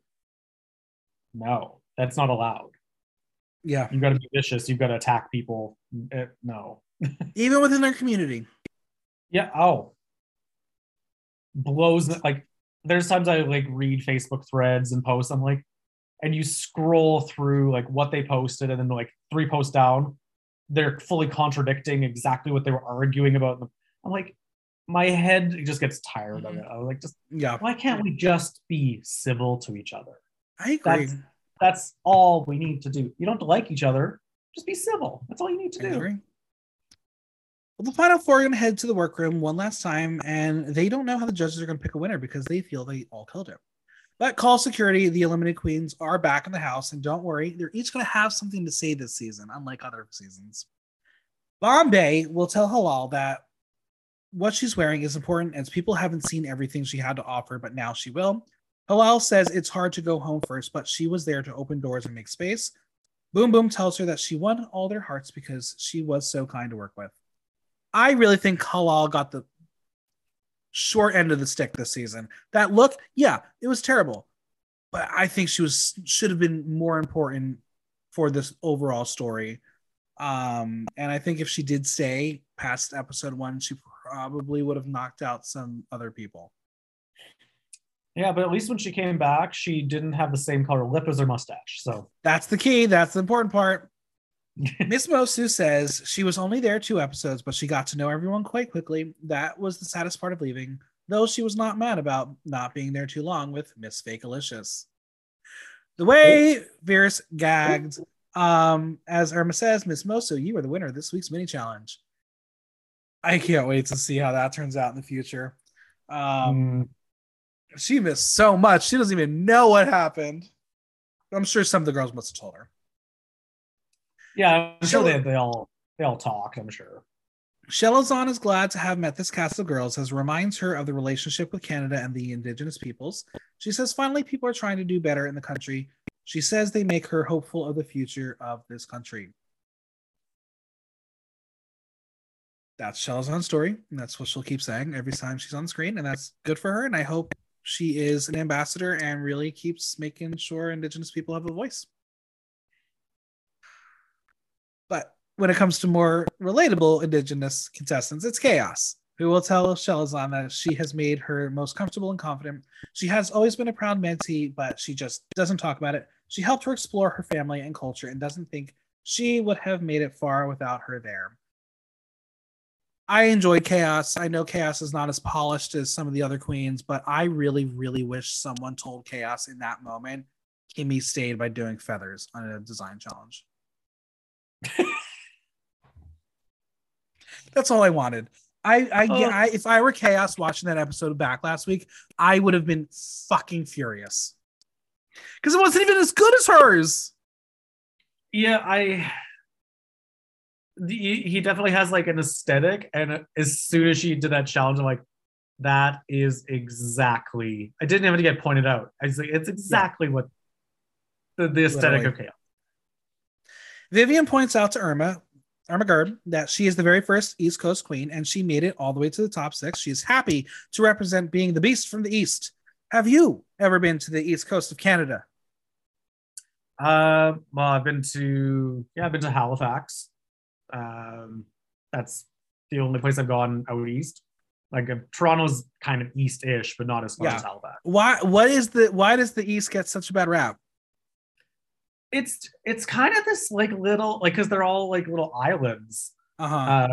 No, That's not allowed. Yeah. You've got to be vicious. You've got to attack people. Eh, no. (laughs) Even within their community. Yeah. Oh. Blows like. There's times I like read Facebook threads and posts. I'm like, and you scroll through like what they posted, and then like three posts down, they're fully contradicting exactly what they were arguing about. I'm like, my head just gets tired of it. I was like, just Yeah. why can't we just be civil to each other? I agree. That's that's all we need to do. You don't have to like each other. Just be civil. That's all you need to I do. agree. Well, the final four are going to head to the workroom one last time, and they don't know how the judges are going to pick a winner because they feel they all killed him. But call security. The eliminated queens are back in the house, and don't worry, they're each going to have something to say this season, unlike other seasons. Bombae will tell Halal that what she's wearing is important as people haven't seen everything she had to offer, but now she will. Halal says it's hard to go home first, but she was there to open doors and make space. Boom Boom tells her that she won all their hearts because she was so kind to work with. I really think Halal got the short end of the stick this season. That look, yeah, it was terrible, but I think she was should have been more important for this overall story. Um, and I think if she did stay past episode one, she probably would have knocked out some other people. Yeah, but at least when she came back, she didn't have the same color lip as her mustache. So That's the key. That's the important part. Miss Moço says she was only there two episodes, but she got to know everyone quite quickly. That was the saddest part of leaving, though she was not mad about not being there too long with Miss Fakealicious. The way Virus gagged, um, as Irma says, Miss Moço, you are the winner of this week's mini challenge. I can't wait to see how that turns out in the future. Um, Mm, she missed so much. She doesn't even know what happened. I'm sure some of the girls must have told her. yeah, I'm sure they, they all they all talked. I'm sure. Chelazon is glad to have met this cast of girls as reminds her of the relationship with Canada and the indigenous peoples. She says finally people are trying to do better in the country. She says they make her hopeful of the future of this country. That's Chelazon's story. And that's what she'll keep saying every time she's on screen. And that's good for her. And I hope she is an ambassador and really keeps making sure indigenous people have a voice. But when it comes to more relatable indigenous contestants, it's Kaos, who will tell Chelazon that she has made her most comfortable and confident. She has always been a proud mentee, but she just doesn't talk about it. She helped her explore her family and culture and doesn't think she would have made it far without her there. I enjoy Kaos. I know Kaos is not as polished as some of the other queens, but I really, really wish someone told Kaos in that moment Kimmy stayed by doing feathers on a design challenge. (laughs) That's all I wanted. I, I, Oh. yeah, I, if I were Kaos watching that episode back last week, I would have been fucking furious because it wasn't even as good as hers. Yeah, I. He definitely has like an aesthetic, and as soon as she did that challenge, I'm like, that is exactly. I didn't even to get pointed out. I was like, it's exactly what the, the aesthetic Literally. of chaos. Vivian points out to Irma, Irma Gerd, that she is the very first East Coast queen and she made it all the way to the top six. She is happy to represent being the beast from the East. Have you ever been to the East Coast of Canada? Uh, well, I've been to yeah, I've been to Halifax. Um, that's the only place I've gone out east. Like uh, Toronto's kind of east-ish, but not as far Yeah. as Halifax. Why? What is the? Why does the East get such a bad rap? It's it's kind of this like little like because they're all like little islands. Uh-huh. Uh,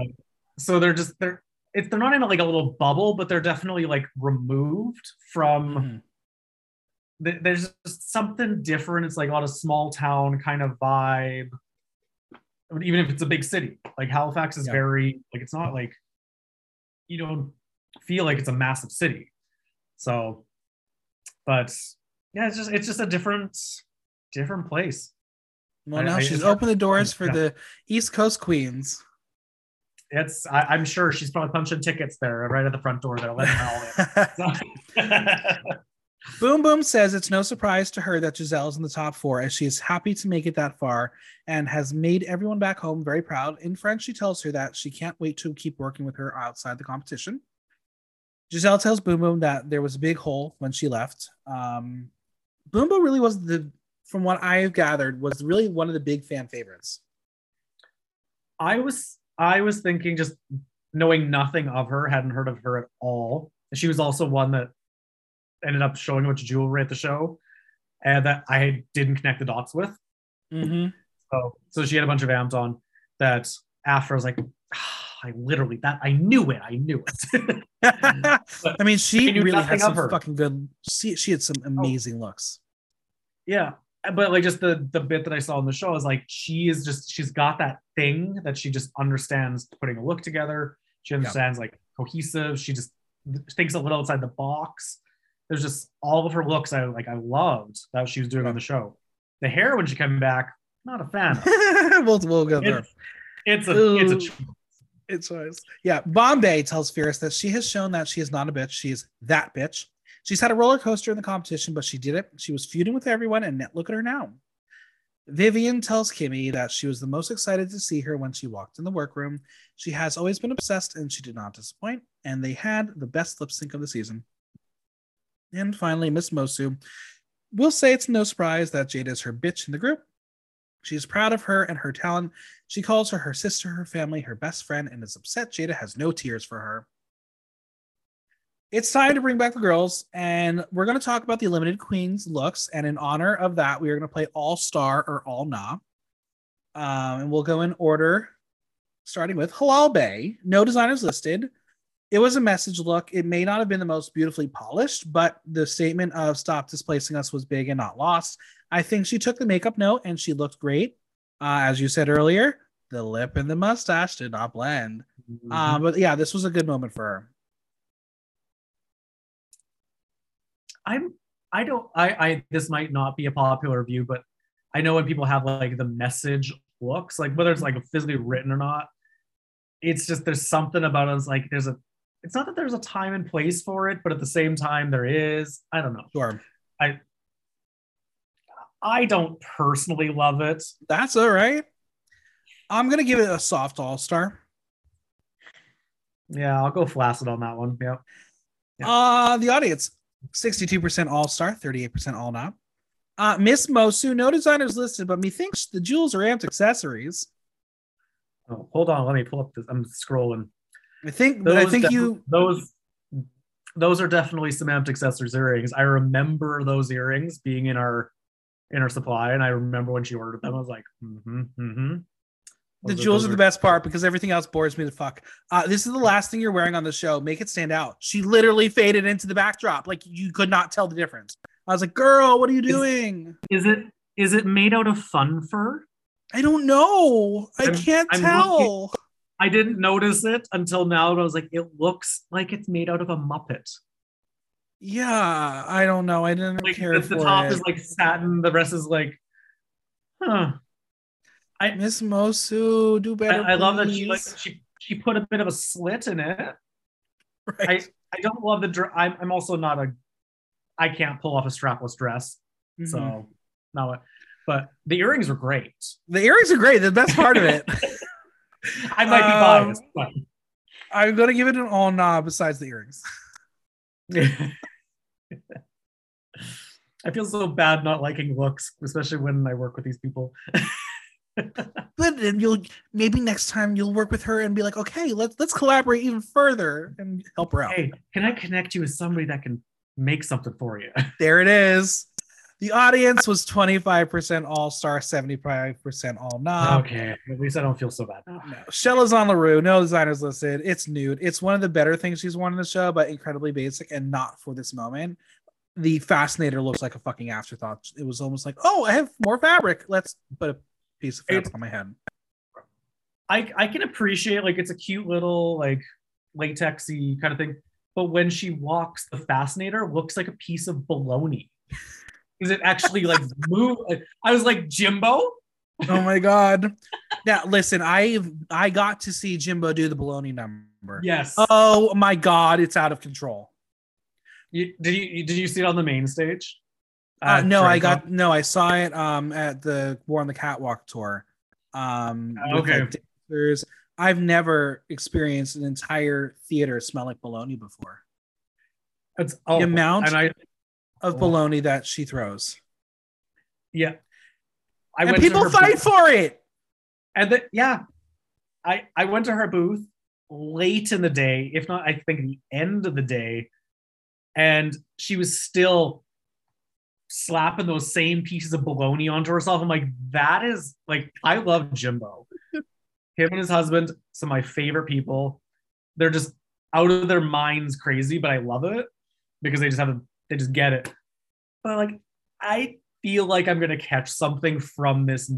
so they're just they're it's they're not in like a little bubble, but they're definitely like removed from. Mhm. th- There's just something different. It's like a lot of small town kind of vibe. Even if it's a big city, like Halifax is Yeah. very like it's not like you don't feel like it's a massive city. So, but yeah, it's just it's just a different different place. Well, I- now I- she's opened the doors for yeah. the East Coast queens. It's I, I'm sure she's probably punching tickets there right at the front door. They're letting her all in. (laughs) (laughs) Boom Boom says it's no surprise to her that Giselle's in the top four as she is happy to make it that far and has made everyone back home very proud. In French, she tells her that she can't wait to keep working with her outside the competition. Giselle tells Boom Boom that there was a big hole when she left. Um, Boom Boom really was the from what I've gathered, was really one of the big fan favorites. I was I was thinking just knowing nothing of her, hadn't heard of her at all. She was also one that ended up showing a bunch of jewelry at the show, and that I didn't connect the dots with. Mm-hmm. So so she had a bunch of amps on that after I was like, ah, I literally that I knew it. I knew it. (laughs) I mean, she I really had some fucking good. She she had some amazing looks. yeah. But like just the the bit that I saw in the show is like she is just she's got that thing that she just understands putting a look together. She understands like cohesive. She just thinks a little outside the box. There's just all of her looks I like I loved that she was doing on the show. The hair when she came back, not a fan. (laughs) We'll we'll go there. It's, it's a it's a Ooh. It's nice. Yeah, Bombae tells Fierce that she has shown that she is not a bitch. She is that bitch. She's had a roller coaster in the competition, but she did it. She was feuding with everyone, and look at her now. Vivian tells Kimmy that she was the most excited to see her when she walked in the workroom. She has always been obsessed, and she did not disappoint. And they had the best lip sync of the season. And finally, Miss Moço will say it's no surprise that Jada is her bitch in the group. She is proud of her and her talent. She calls her her sister, her family, her best friend, and is upset Jada has no tears for her. It's time to bring back the girls, and we're going to talk about the Eliminated Queens looks. And in honor of that, we are going to play All Star or All Nah. Um, and we'll go in order, starting with Halal Bae. No designers listed. It was a message look. It may not have been the most beautifully polished, but the statement of stop displacing us was big and not lost. I think she took the makeup note and she looked great. Uh, as you said earlier, the lip and the mustache did not blend. Uh, but yeah, this was a good moment for her. I'm I don't I I this might not be a popular view, but I know when people have like the message looks, like whether it's like physically written or not, it's just there's something about it. It's like there's a it's not that there's a time and place for it, but at the same time there is. I don't know. Sure. I I don't personally love it. That's all right. I'm going to give it a soft all star. Yeah, I'll go flaccid on that one. Yeah. Yeah. Uh, the audience 62% all star, 38% all not. Uh, Miss Moço, no designers listed, but methinks the jewels are amped accessories. Oh, hold on, let me pull up this. I'm scrolling. I think, but I Those think def- you, those those are definitely semantic accessories earrings. I remember those earrings being in our in our supply, and I remember when she ordered them. I was like, mm-hmm, mm-hmm. the jewels are the best part because everything else bores me to fuck. Uh, this is the last thing you're wearing on the show. Make it stand out. She literally faded into the backdrop. Like you could not tell the difference. I was like, girl, what are you doing? Is it is it made out of fun fur? I don't know. I I'm- can't I'm tell. I didn't notice it until now. And I was like, it looks like it's made out of a Muppet. Yeah, I don't know. I didn't Like care the, the top it. is like satin, the rest is like, huh. Miss Moço, do better. I love that she like she she put a bit of a slit in it. Right. I don't love the dress. I'm, I'm also not a. I can't pull off a strapless dress, Mhm. so not what. But the earrings were great. the earrings are great. The best part of it. (laughs) I might be Um, biased, but I'm gonna give it an all nah. Besides the earrings. (laughs) I feel so bad not liking looks, especially when I work with these people. (laughs) But then you'll maybe next time you'll work with her and be like, okay, let's let's collaborate even further and help her out. hey, can I connect you with somebody that can make something for you? (laughs) There it is. The audience was 25% all star, 75% all nah. okay, at least I don't feel so bad now. No. Chelazon Leroux, no designers listed. It's nude. It's one of the better things she's worn in the show, but incredibly basic and not for this moment. The fascinator looks like a fucking afterthought. It was almost like, oh, I have more fabric. Let's put a piece of fabric It- on my head. I I can appreciate like it's a cute little like latexy kind of thing, but when she walks, the fascinator looks like a piece of bologna. Is it actually like move? I was like Jimbo. Oh my god. Now listen, I I got to see Jimbo do the baloney number. Yes. Oh my god, it's out of control. You, did you did you see it on the main stage? Uh, At no, I got no, I saw it um at the War on the Catwalk tour. Um with, Okay. like, dancers. I've never experienced an entire theater smell like bologna before. It's, oh, the amount and I of Oh. bologna that she throws. Yeah. I and went people fight booth- for it. And then yeah, I I went to her booth late in the day, if not, I think the end of the day, and she was still slapping those same pieces of bologna onto herself. I'm like, that is like, I love Jimbo. (laughs) Him and his husband, some of my favorite people. They're just out of their minds crazy, but I love it because they just have a, they just get it. But like, I feel like I'm gonna catch something from this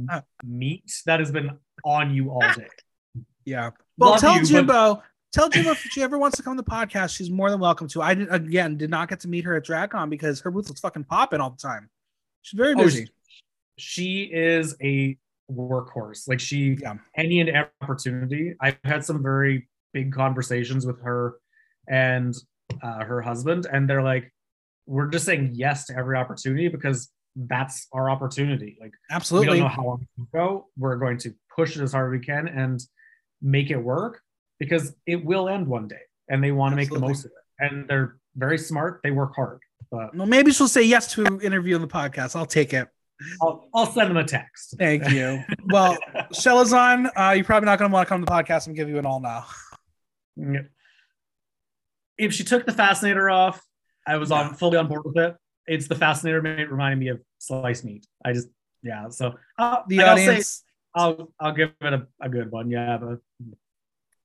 meat that has been on you all day. Yeah. Well, Love tell you, but- Jimbo. Tell Jimbo if she ever wants to come to the podcast, she's more than welcome to. I did, again did not get to meet her at DragCon because her booth was fucking popping all the time. She's very Oh, busy. she is a workhorse. Like she, Yeah. any and every opportunity. I've had some very big conversations with her and uh, her husband, and they're like, "We're just saying yes to every opportunity because that's our opportunity. Like absolutely, we don't know how long will go. We're going to push it as hard as we can and make it work because it will end one day, and they want to make the most of it. And they're very smart. They work hard, but Well, maybe she'll say yes to an interview on the podcast. I'll take it. I'll, I'll send them a text. Thank you. (laughs) well, Chelazon, uh, you're probably not going to want to come to the podcast and give you an all now. If she took the fascinator off, I was on fully on board with it. It's the fascinator made reminding me of sliced meat. I just yeah. So uh, The like, I'll say audience, I'll I'll give it a, a good one. Yeah, but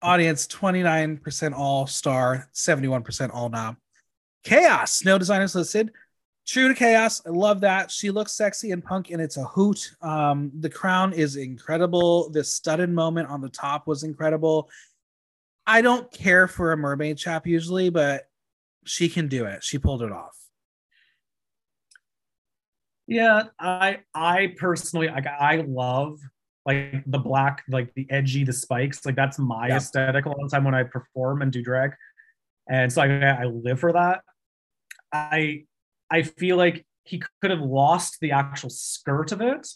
audience, 29% all star, 71% all now. Kaos, no designers listed. True to chaos. I love that. She looks sexy and punk, and it's a hoot. Um, the crown is incredible. The studded moment on the top was incredible. I don't care for a mermaid chap usually, but she can do it. She pulled it off. yeah, I I personally like I love like the black, like the edgy, the spikes. Like that's my Yeah. aesthetic a lot of the time when I perform and do drag, and so I I live for that. I I feel like he could have lost the actual skirt of it,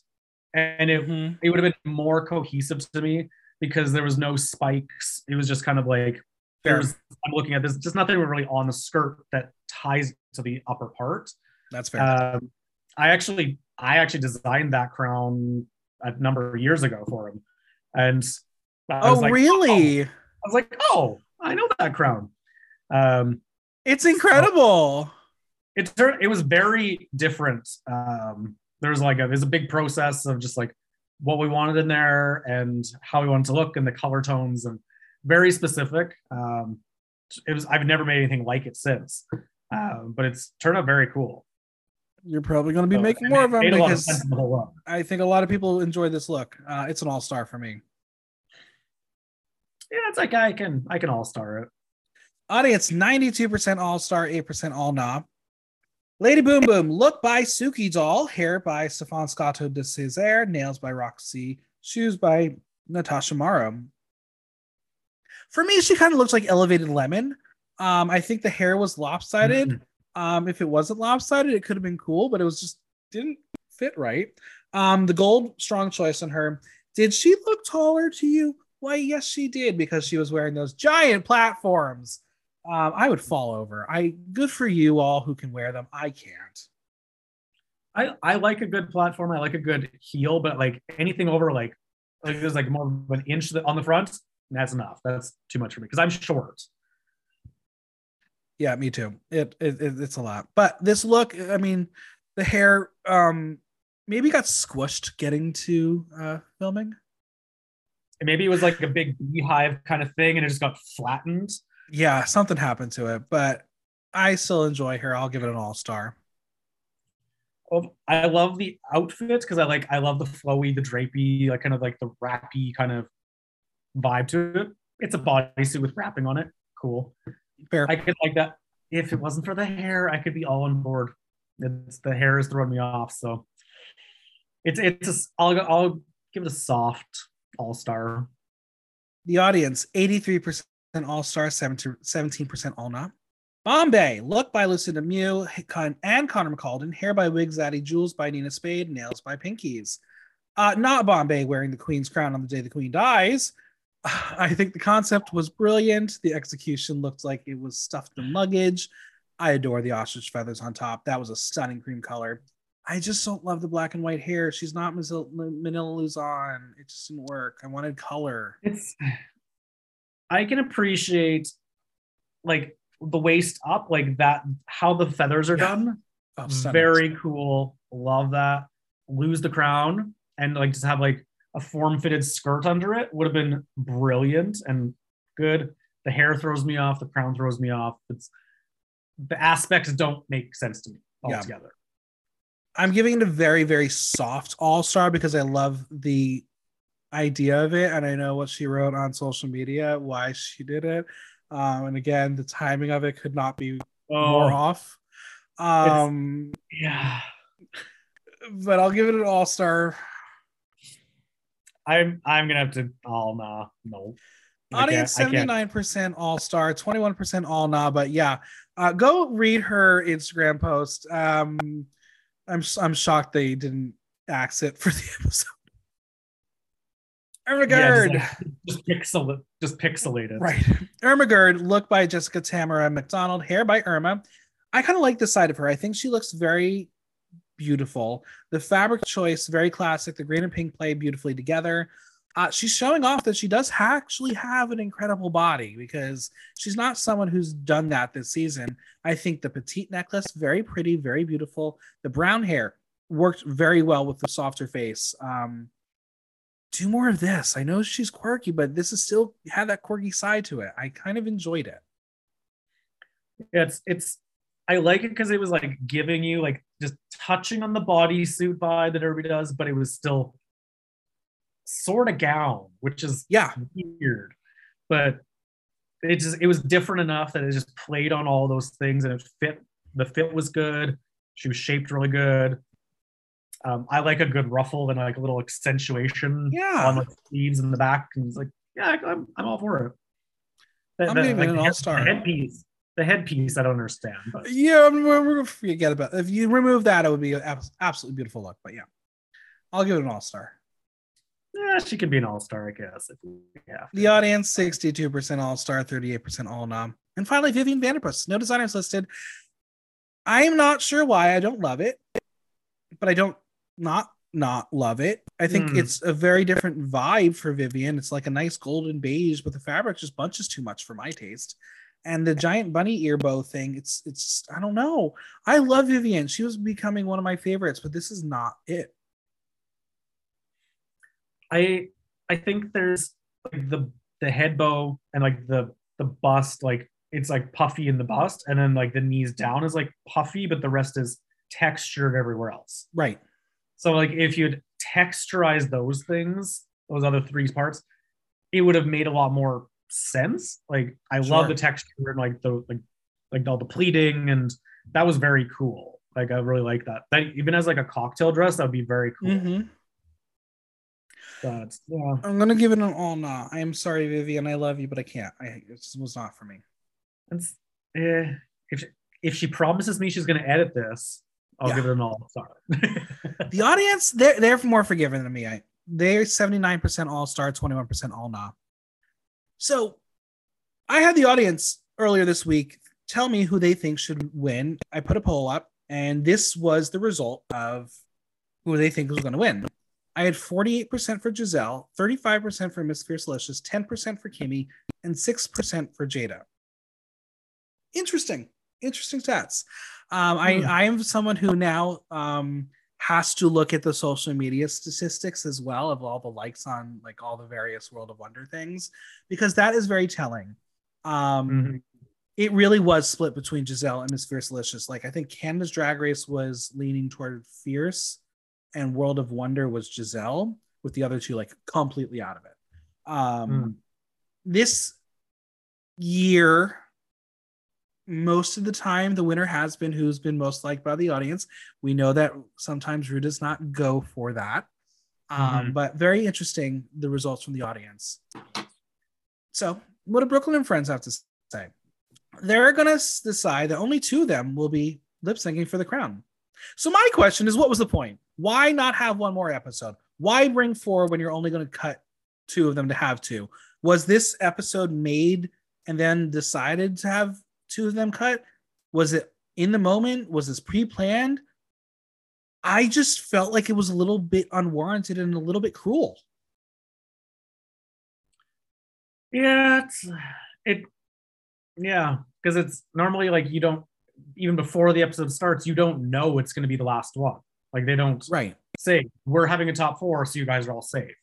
and it mm-hmm. it would have been more cohesive to me because there was no spikes. It was just kind of like there's I'm looking at this, just nothing really on the skirt that ties to the upper part. That's fair. Um, I actually I actually designed that crown a number of years ago for him, and I was oh, like, really? oh. I was like, oh, I know that crown. Um, It's incredible. it turned it was very different. Um, there was like a there's a big process of just like what we wanted in there and how we wanted to look and the color tones and very specific. Um, it was I've never made anything like it since, um, but it's turned out very cool. You're probably going to be So, making more of them made a lot of because the. I think a lot of people enjoy this look. Uh, it's an all star for me. Yeah, it's like I can I can all star it. Audience 92% all star, 8% all knob. Lady Boom Boom, look by Suki Doll, hair by Stefan Scotto de Césaire, nails by Roxy, shoes by Natasha Morrow. For me, she kind of looks like elevated lemon. Um, I think the hair was lopsided. Mhm. Um, if it wasn't lopsided, it could have been cool, but it was just didn't fit right. Um, the gold, strong choice on her. Did she look taller to you? Why, yes, she did because she was wearing those giant platforms. Um, I would fall over. I good for you all who can wear them. I can't. I I like a good platform. I like a good heel, but like anything over like like there's like more of an inch on the front. That's enough. That's too much for me because I'm short. Yeah, me too. It, it, it it's a lot. But this look, I mean, the hair um maybe got squished getting to uh filming. And maybe it was like a big beehive kind of thing, and it just got flattened. Yeah, something happened to it, but I still enjoy her. I'll give it an all star. I love the outfit because I like I love the flowy, the drapey, like kind of like the wrappy kind of vibe to it. It's a bodysuit with wrapping on it. Cool. Fair. I could like that. If it wasn't for the hair, I could be all on board. It's the hair is throwing me off, so it's it's. A, I'll I'll give it a soft all star. The audience, 83% all star, 17% all not. Bombae, look by Lucinda Mew and Connor McCaldon, hair by Wig Zaddy, jewels by Nina Spade, nails by Pinkies. Uh, not Bombae wearing the Queen's crown on the day the Queen dies. (sighs) I think the concept was brilliant. The execution looked like it was stuffed in luggage. I adore the ostrich feathers on top. That was a stunning cream color. I just don't love the black and white hair. She's not Manila Luzon. It just didn't work. I wanted color. It's I can appreciate like the waist up, like that, how the feathers are yeah. done. Oh, Very cool. Love that. Lose the crown and like just have like a form fitted skirt under it would have been brilliant and good. The hair throws me off. The crown throws me off. It's the aspects don't make sense to me altogether. Yeah. I'm giving it a very, very soft all star because I love the idea of it and I know what she wrote on social media, why she did it. Um, and again, the timing of it could not be oh, more off. Um, yeah, but I'll give it an all star. I'm I'm gonna have to. Oh nah, no. Audience seventy nine percent all star, twenty one percent all nah. But yeah, uh, go read her Instagram post. Um, I'm I'm shocked they didn't axe it for the (laughs) episode. Ermagerd. Yeah, just, just, pixel, just pixelated. Right. Irma Gerd, look by Jessica Tamara McDonald, hair by Irma. I kind of like the side of her. I think she looks very beautiful. The fabric choice, very classic. The green and pink play beautifully together. Uh, she's showing off that she does actually have an incredible body because she's not someone who's done that this season. I think the petite necklace, very pretty, very beautiful. The brown hair worked very well with the softer face. Um, do more of this. I know she's quirky, but this is still had that quirky side to it. I kind of enjoyed it. It's it's I like it because it was like giving you like just touching on the bodysuit by that everybody does, but it was still sort of gown, which is yeah weird. But it just it was different enough that it just played on all those things and it fit. The fit was good. She was shaped really good. Um, I like a good ruffle and like a little accentuation yeah. on the sleeves in the back. And it's like, yeah, I'm, I'm all for it. The, I'm the, like an all star. headpiece, the headpiece, I don't understand. But. Yeah, we're, we're gonna forget about. If you remove that, it would be an absolutely beautiful look. But yeah, I'll give it an all star. Yeah, she could be an all star, I guess. Yeah. The audience, sixty-two percent all star, thirty-eight percent all nom. And finally, Vivian Vanderpuss. No designers listed. I am not sure why I don't love it, but I don't not not love it. I think mm. it's a very different vibe for Vivian. It's like a nice golden beige, but the fabric just bunches too much for my taste. And the giant bunny ear bow thing, it's it's I don't know. I love Vivian. She was becoming one of my favorites, but this is not it. I I think there's like the the head bow and like the the bust, like it's like puffy in the bust, and then like the knees down is like puffy, but the rest is textured everywhere else. Right. So like if you'd texturize those things, those other three parts, it would have made a lot more sense. Like I sure. love the texture and like the like like all the pleating and that was very cool. Like I really like that. That even as like a cocktail dress, that would be very cool. Mm-hmm. But yeah, I'm gonna give it an all nah. I am sorry, Vivian. I love you, but I can't. I it just was not for me. It's eh, if if she promises me she's gonna edit this, I'll yeah. give it an all star. (laughs) the audience, they're they're more forgiving than me. I they're 79% all star, 21% all nah. So I had the audience earlier this week tell me who they think should win. I put a poll up, and this was the result of who they think was going to win. I had 48% for Giselle, 35% for Miss Fiercalicious, 10% for Kimmy, and 6% for Jada. Interesting. Interesting stats. Um, I, hmm. I am someone who now um, has to look at the social media statistics as well of all the likes on like all the various World of Wonder things because that is very telling. Um, mm-hmm. It really was split between Giselle and Miss Fiercalicious. Like I think Canada's Drag Race was leaning toward Fierce, and World of Wonder was Giselle, with the other two like completely out of it. Um, mm. This year most of the time the winner has been who's been most liked by the audience. We know that sometimes Ru does not go for that. Um, mm-hmm. but very interesting the results from the audience. So what do brooklyn and friends have to say? They're going to decide that only two of them will be lip syncing for the crown. So my question is what was the point? Why not have one more episode? Why bring four when you're only going to cut two of them to have two? Was this episode made and then decided to have two of them cut? Was it in the moment? Was this pre-planned? I just felt like it was a little bit unwarranted and a little bit cruel. Yeah, it's it. Yeah, because it's normally like you don't even before the episode starts, you don't know it's going to be the last one. Like they don't Right. say we're having a top four, so you guys are all safe.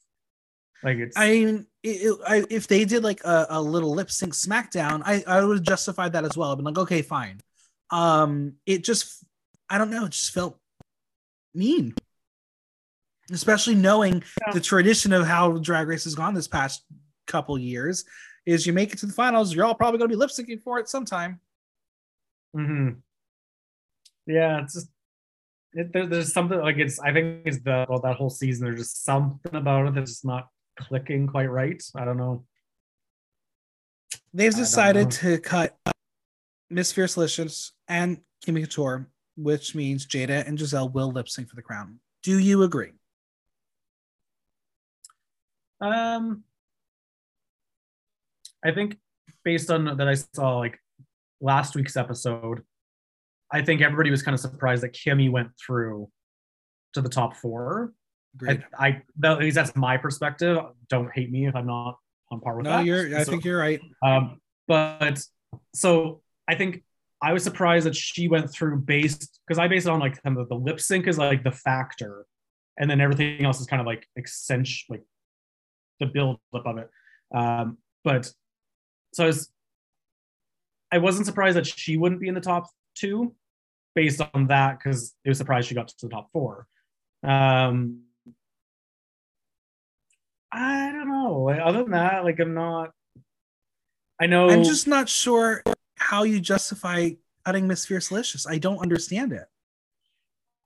Like it's I mean, it, it, I, if they did like a, a little lip sync SmackDown, I, I would have justified that as well. I've been like, okay, fine. Um, it just, I don't know, it just felt mean, especially knowing Yeah. the tradition of how Drag Race has gone this past couple years. Is you make it to the finals, you're all probably going to be lip syncing for it sometime. mm-hmm. Yeah, it's just it, there, there's something like it's. I think it's the well that whole season. There's just something about it that's just not clicking quite right. I don't know. They've decided to cut Miss Fiercalicious and Kimmy Couture, which means Jada and Giselle will lip sync for the crown. Do you agree? Um, I think based on that I saw like last week's episode, I think everybody was kind of surprised that Kimmy went through to the top four. Agreed. I, I that, at least that's my perspective. Don't hate me if I'm not on par with no, that. No, you're. I So- think you're right. Um, but so I think I was surprised that she went through based because I based it on like kind of the lip sync is like the factor, and then everything else is kind of like accentuate like the build up of it. Um, but so I was I wasn't surprised that she wouldn't be in the top two based on that because it was surprised she got to the top four. Um, I don't know. Other than that, like I'm not. I know. I'm just not sure how you justify cutting Miss Fiercalicious. I don't understand it.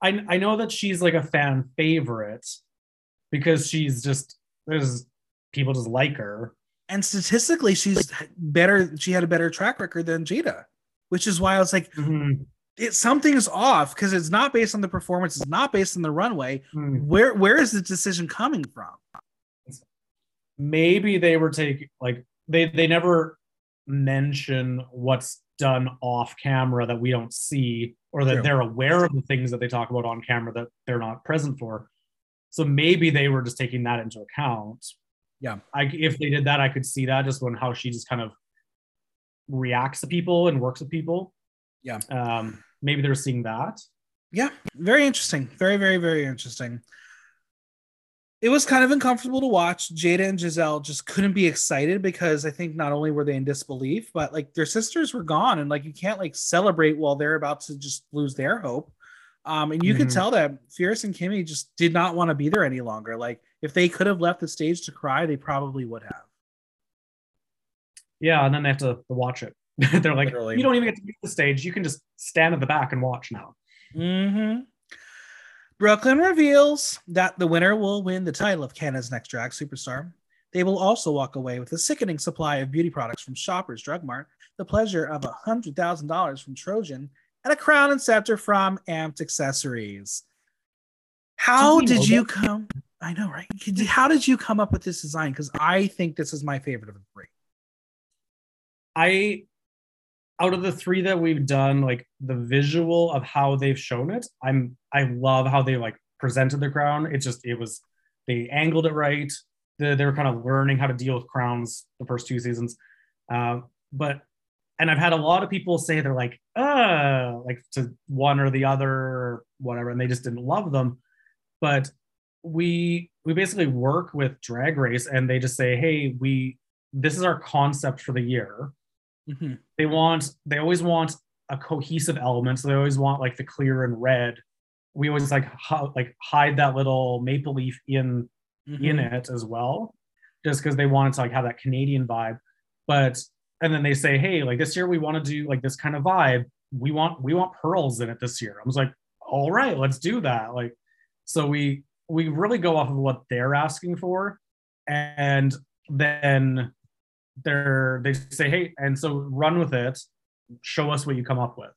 I I know that she's like a fan favorite because she's just there's people just like her. And statistically, she's better. She had a better track record than Jada, which is why I was like, it something's off because it's not based on the performance. It's not based on the runway. Hmm. Where where is the decision coming from? Maybe they were taking like they they never mention what's done off camera that we don't see or that True. they're aware of the things that they talk about on camera that they're not present for. So maybe they were just taking that into account. Yeah. I if they did that, I could see that just on how she just kind of reacts to people and works with people. Yeah. Um, maybe they're seeing that. Yeah, very interesting. Very, very, very interesting. It was kind of uncomfortable to watch. Jada and Giselle just couldn't be excited because I think not only were they in disbelief, but like their sisters were gone, and like you can't like celebrate while they're about to just lose their hope. Um, and you could Mhm. tell that Fierce and Kimmy just did not want to be there any longer. Like if they could have left the stage to cry, they probably would have. Yeah, and then they have to, to watch it. (laughs) they're like, Literally. you don't even get to be the stage. You can just stand at the back and watch now. Mm-hmm. Brooklyn reveals that the winner will win the title of Canada's Next Drag Superstar. They will also walk away with a sickening supply of beauty products from Shoppers Drug Mart, the pleasure of $100,000 from Trojan, and a crown and scepter from Amped Accessories. How Did we did you come? I know, right? How did you come up with this design? Because I think this is my favorite of the three. I out of the three that we've done, like the visual of how they've shown it, I'm I love how they like presented the crown. It's just it was they angled it right. The, they were kind of learning how to deal with crowns the first two seasons. Um, but and I've had a lot of people say they're like, uh, like to one or the other or whatever, and they just didn't love them. But we we basically work with Drag Race and they just say, hey, we this is our concept for the year Mhm. they want they always want a cohesive element. So they always want like the clear and red. We always like like hide that little maple leaf in in Mhm. it as well just because they want it to like have that canadian vibe. But and then they say hey like this year we want to do like this kind of vibe. We want we want pearls in it this year. I was like all right let's do that. Like so we we really go off of what they're asking for and then they're they say hey and so run with it. Show us what you come up with.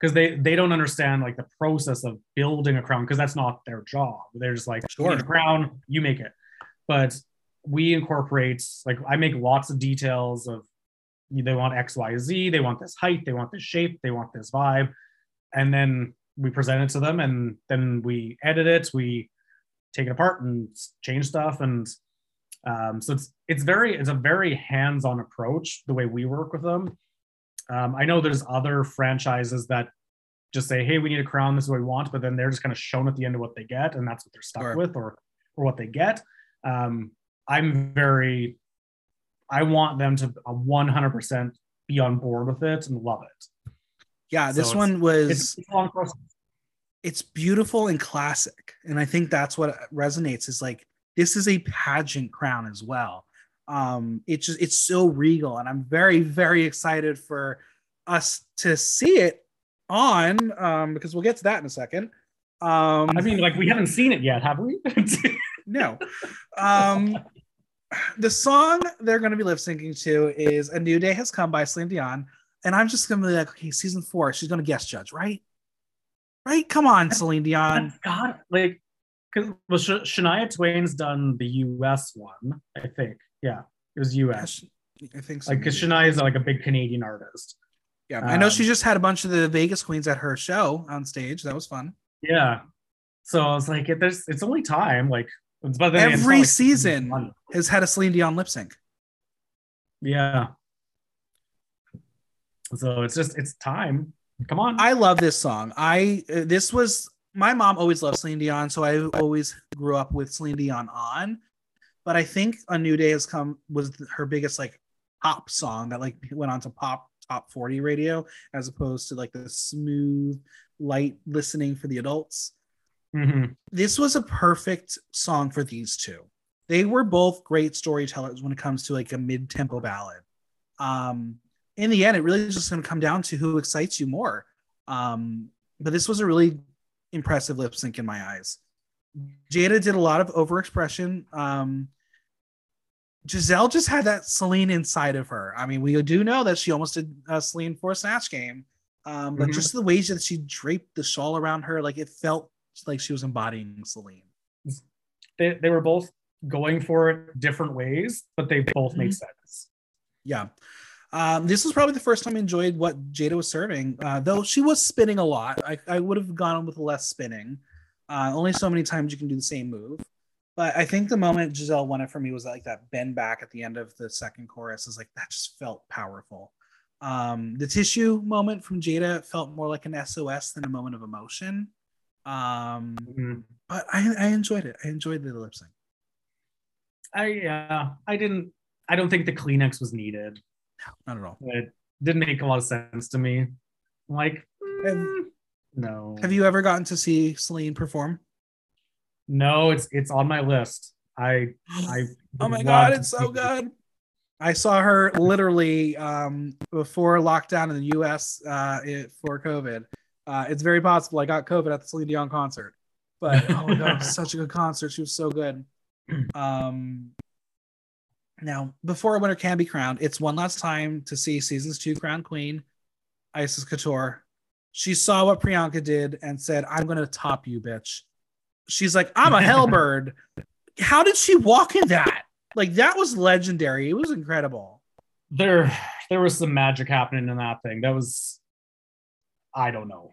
Because they they don't understand like the process of building a crown because that's not their job. They're just like Sure. a crown you make it. But we incorporate like i make lots of details of they want x y z they want this height they want this shape they want this vibe. And then we present it to them and then we edit it we take it apart and change stuff and um, so it's it's very it's a very hands-on approach the way we work with them. Um, i know there's other franchises that just say hey we need a crown this is what we want but then they're just kind of shown at the end of what they get and that's what they're stuck Sure. with or or what they get. Um, i'm very i want them to uh, 100% be on board with it and love it. Yeah, So this it's- one was it's, it's a long process. it's beautiful and classic and i think that's what resonates is like this is a pageant crown as well. Um it just it's so regal and i'm very very excited for us to see it on um because we'll get to that in a second. Um I mean, like we haven't seen it yet, have we? (laughs) no. Um the song they're going to be lip syncing to is a new day has come by Celine Dion and i'm just going to be like okay season four she's going to guest judge right? Right? Come on Celine Dion. God, like, because well, Sh- Shania Twain's done the U.S. one, I think. Yeah, it was U.S. I think so. Like, because. Shania is like a big Canadian artist. Yeah, I know she Um, just had a bunch of the Vegas queens at her show on stage. That was fun. Yeah. So I was like, it, there's, it's only time. Like, it's, but then it's not Every like season. fun. Has had a Celine Dion lip sync. Yeah. So it's just, it's time. Come on. I love this song. I uh, this was my mom always loved Celine Dion, so I always grew up with Celine Dion on. But I think A New Day Has Come was her biggest like pop song that like went on to pop top 40 radio as opposed to like the smooth light listening for the adults. Mhm. this was a perfect song for these two. They were both great storytellers when it comes to like a mid-tempo ballad. Um, in the end, it really is just going to come down to who excites you more. Um, but this was a really impressive lip sync in my eyes. Jada did a lot of overexpression. Um, Giselle just had that Celine inside of her. I mean, we do know that she almost did uh, Celine for a Snatch Game, um, but Mhm. just the ways that she draped the shawl around her, like it felt like she was embodying Celine. they, they were both going for it different ways, but they both made sense. Yeah. Um, this was probably the first time I enjoyed what Jada was serving, uh, though she was spinning a lot. I, I would have gone with less spinning. Uh, only so many times you can do the same move. But I think the moment Giselle won it for me was like that bend back at the end of the second chorus is like that just felt powerful. Um, the tissue moment from Jada felt more like an SOS than a moment of emotion. Um, Mhm. but I, I enjoyed it. I enjoyed the lip sync. I, yeah, I didn't, I don't think the Kleenex was needed. Not at all. It didn't make a lot of sense to me. I'm like, Have- mm, no. Have you ever gotten to see Celine perform? No, it's it's on my list. I I (gasps) Oh my god, it's so good. I saw her literally um, before lockdown in the U.S. Uh, it, for COVID. Uh, it's very possible I got COVID at the Celine Dion concert, but oh my god, (laughs) such a good concert. She was so good. (clears throat) Um, now, before a winner can be crowned, it's one last time to see seasons two crown queen, Icesis Couture. She saw what Priyanka did and said, "I'm going to top you, bitch." She's like, "I'm a (laughs) hellbird." How did she walk in that? Like that was legendary. It was incredible. There there was some magic happening in that thing. That was I don't know.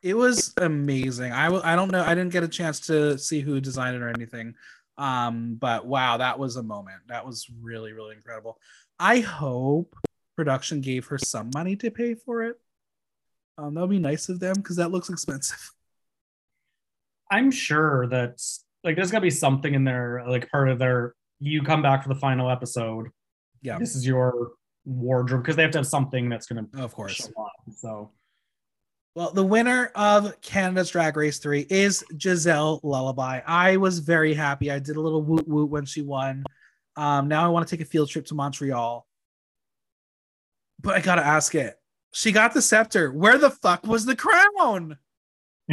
It was amazing. I w- I don't know. I didn't get a chance to see who designed it or anything. Um, but wow, that was a moment. That was really really incredible. I hope production gave her some money to pay for it. Um, that would be nice of them because that looks expensive. (laughs) I'm sure that like there's gotta be something in there, like part of their you come back for the final episode. Yeah, This is your wardrobe because they have to have something that's gonna of course. show up. So Well, the winner of Canada's Drag Race 3 is Giselle Lullaby. I was very happy. I did a little woot woot when she won. Um, now I want to take a field trip to Montreal. But I got to ask it. She got the scepter. Where the fuck was the crown? (laughs)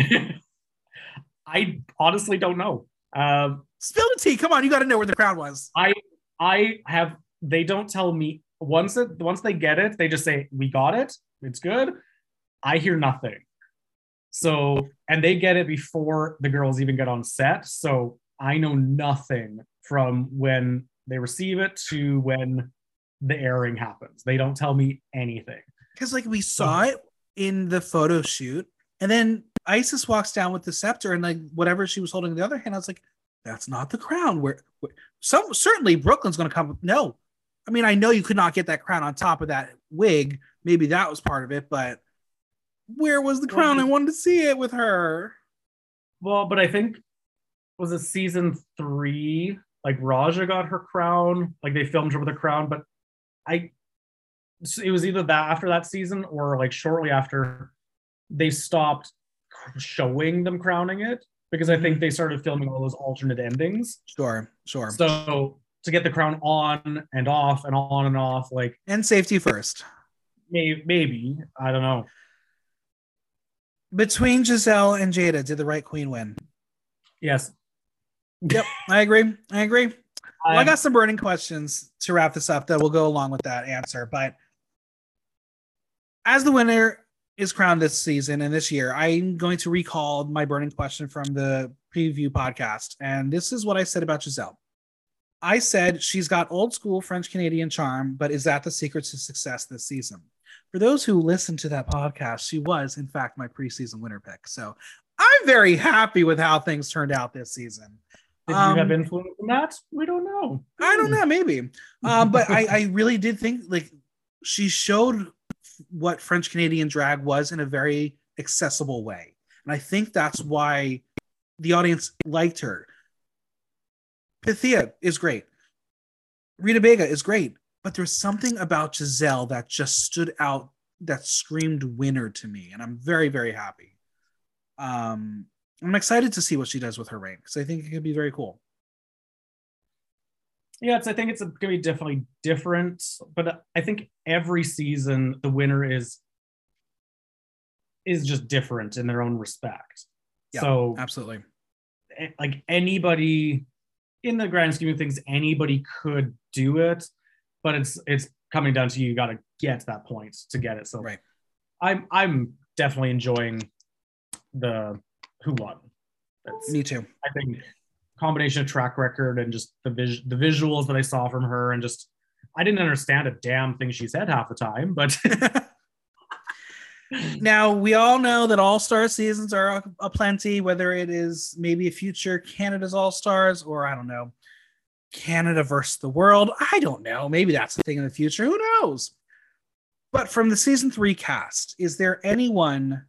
I honestly don't know. Um Spill the tea. Come on. You got to know where the crown was. I I have they don't tell me once it once they get it, they just say we got it, it's good. I hear nothing. So and they get it before the girls even get on set. So I know nothing from when they receive it to when the airing happens. They don't tell me anything. Because, like, we saw it in the photo shoot. And then Icesis walks down with the scepter and like whatever she was holding in the other hand. I was like, that's not the crown. Where, where some certainly Brooklyn's going to come. No, I mean I know you could not get that crown on top of that wig. Maybe that was part of it, but where was the crown? I wanted to see it with her. Well, but I think was it season three? Like Raja got her crown, like they filmed her with a crown, but I it was either that after that season or like shortly after they stopped showing them crowning it because I think mm-hmm. they started filming all those alternate endings. Sure, sure. So to get the crown on and off and on and off, like and safety first. Maybe, maybe I don't know. Between Giselle and Jada, did the right queen win? Yes. Yep, I agree. I agree. Well, I um, got some burning questions to wrap this up that will go along with that answer. But as the winner is crowned this season and this year, I'm going to recall my burning question from the preview podcast. And this is what I said about Giselle. I said she's got old school French Canadian charm, but is that the secret to success this season? For those who listened to that podcast, she was, in fact, my preseason winner pick. So I'm very happy with how things turned out this season. Did um, you have um, influence in that? We don't know. I don't know, maybe. Um, but I, I (laughs) really did think like she showed what French Canadian drag was in a very accessible way. And I think that's why the audience liked her. Pythia is great. Rita Baga is great. But there's something about Giselle that just stood out that screamed winner to me. And I'm very, very happy. Um, I'm excited to see what she does with her reign because I think it could be very cool. Yeah, it's. I think it's going to be definitely different, but I think every season the winner is is just different in their own respect. Yeah, so absolutely, like anybody in the grand scheme of things, anybody could do it, but it's it's coming down to you. You got to get that point to get it. So right, I'm I'm definitely enjoying the who won. That's, Me too. I think combination of track record and just the vis- the visuals that I saw from her and just I didn't understand a damn thing she said half the time, but (laughs) (laughs) now we all know that all star seasons are a, a, plenty, whether it is maybe a future Canada's All Stars or I don't know, Canada versus the world. I don't know. Maybe that's the thing in the future. Who knows? But from the season three cast, is there anyone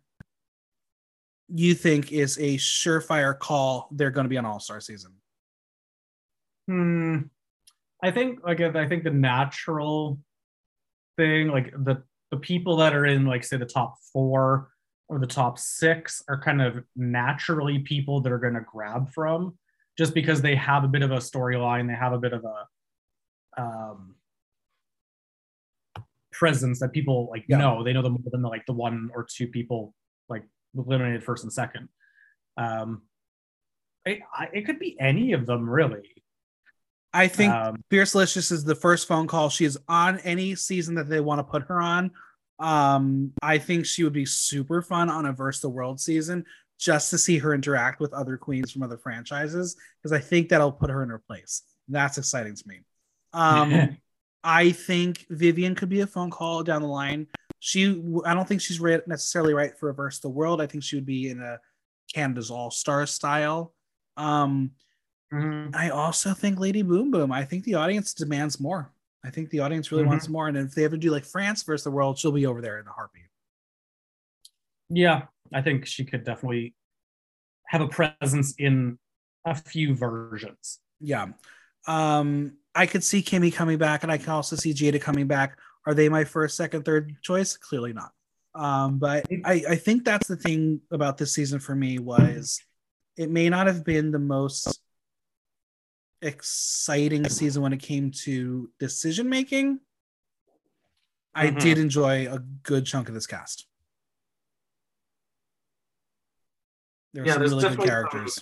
you think is a surefire call they're going to be an all-star season hmm i think like i think the natural thing like the the people that are in like say the top four or the top six are kind of naturally people that are going to grab from just because they have a bit of a storyline they have a bit of a um presence that people like yeah. know they know them more than the, like the one or two people like eliminated first and second. Um, it, it could be any of them really. I think um, Fiercalicious is the first phone call. She is on any season that they want to put her on. Um, I think she would be super fun on a Verse the World season just to see her interact with other queens from other franchises because I think that'll put her in her place. That's exciting to me. Um, (laughs) I think Vivian could be a phone call down the line she I don't think she's necessarily right for reverse the world. I think she would be in a Canada's All Star style. Um, mm-hmm. I also think Lady Boom Boom. I think the audience demands more. I think the audience really mm-hmm. wants more. And if they ever do like France versus the world, she'll be over there in a heartbeat. Yeah, I think she could definitely have a presence in a few versions. Yeah. Um, I could see Kimmy coming back, and I can also see Jada coming back. Are they my first, second, third choice? Clearly not. Um, but I, I think that's the thing about this season for me was it may not have been the most exciting season when it came to decision making. I mm-hmm. did enjoy a good chunk of this cast. There's yeah, some really good characters.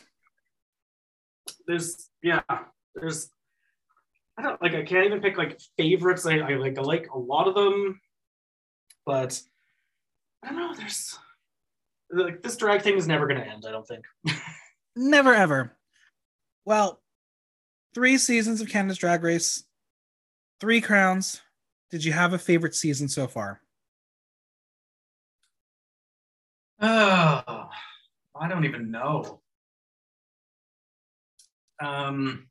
there's yeah, there's I don't like I can't even pick like favorites. I, I like I like a lot of them, but I don't know. There's like this drag thing is never going to end. I don't think. (laughs) never ever. Well, three seasons of Canada's Drag Race, three crowns. Did you have a favorite season so far? Oh, I don't even know. Um,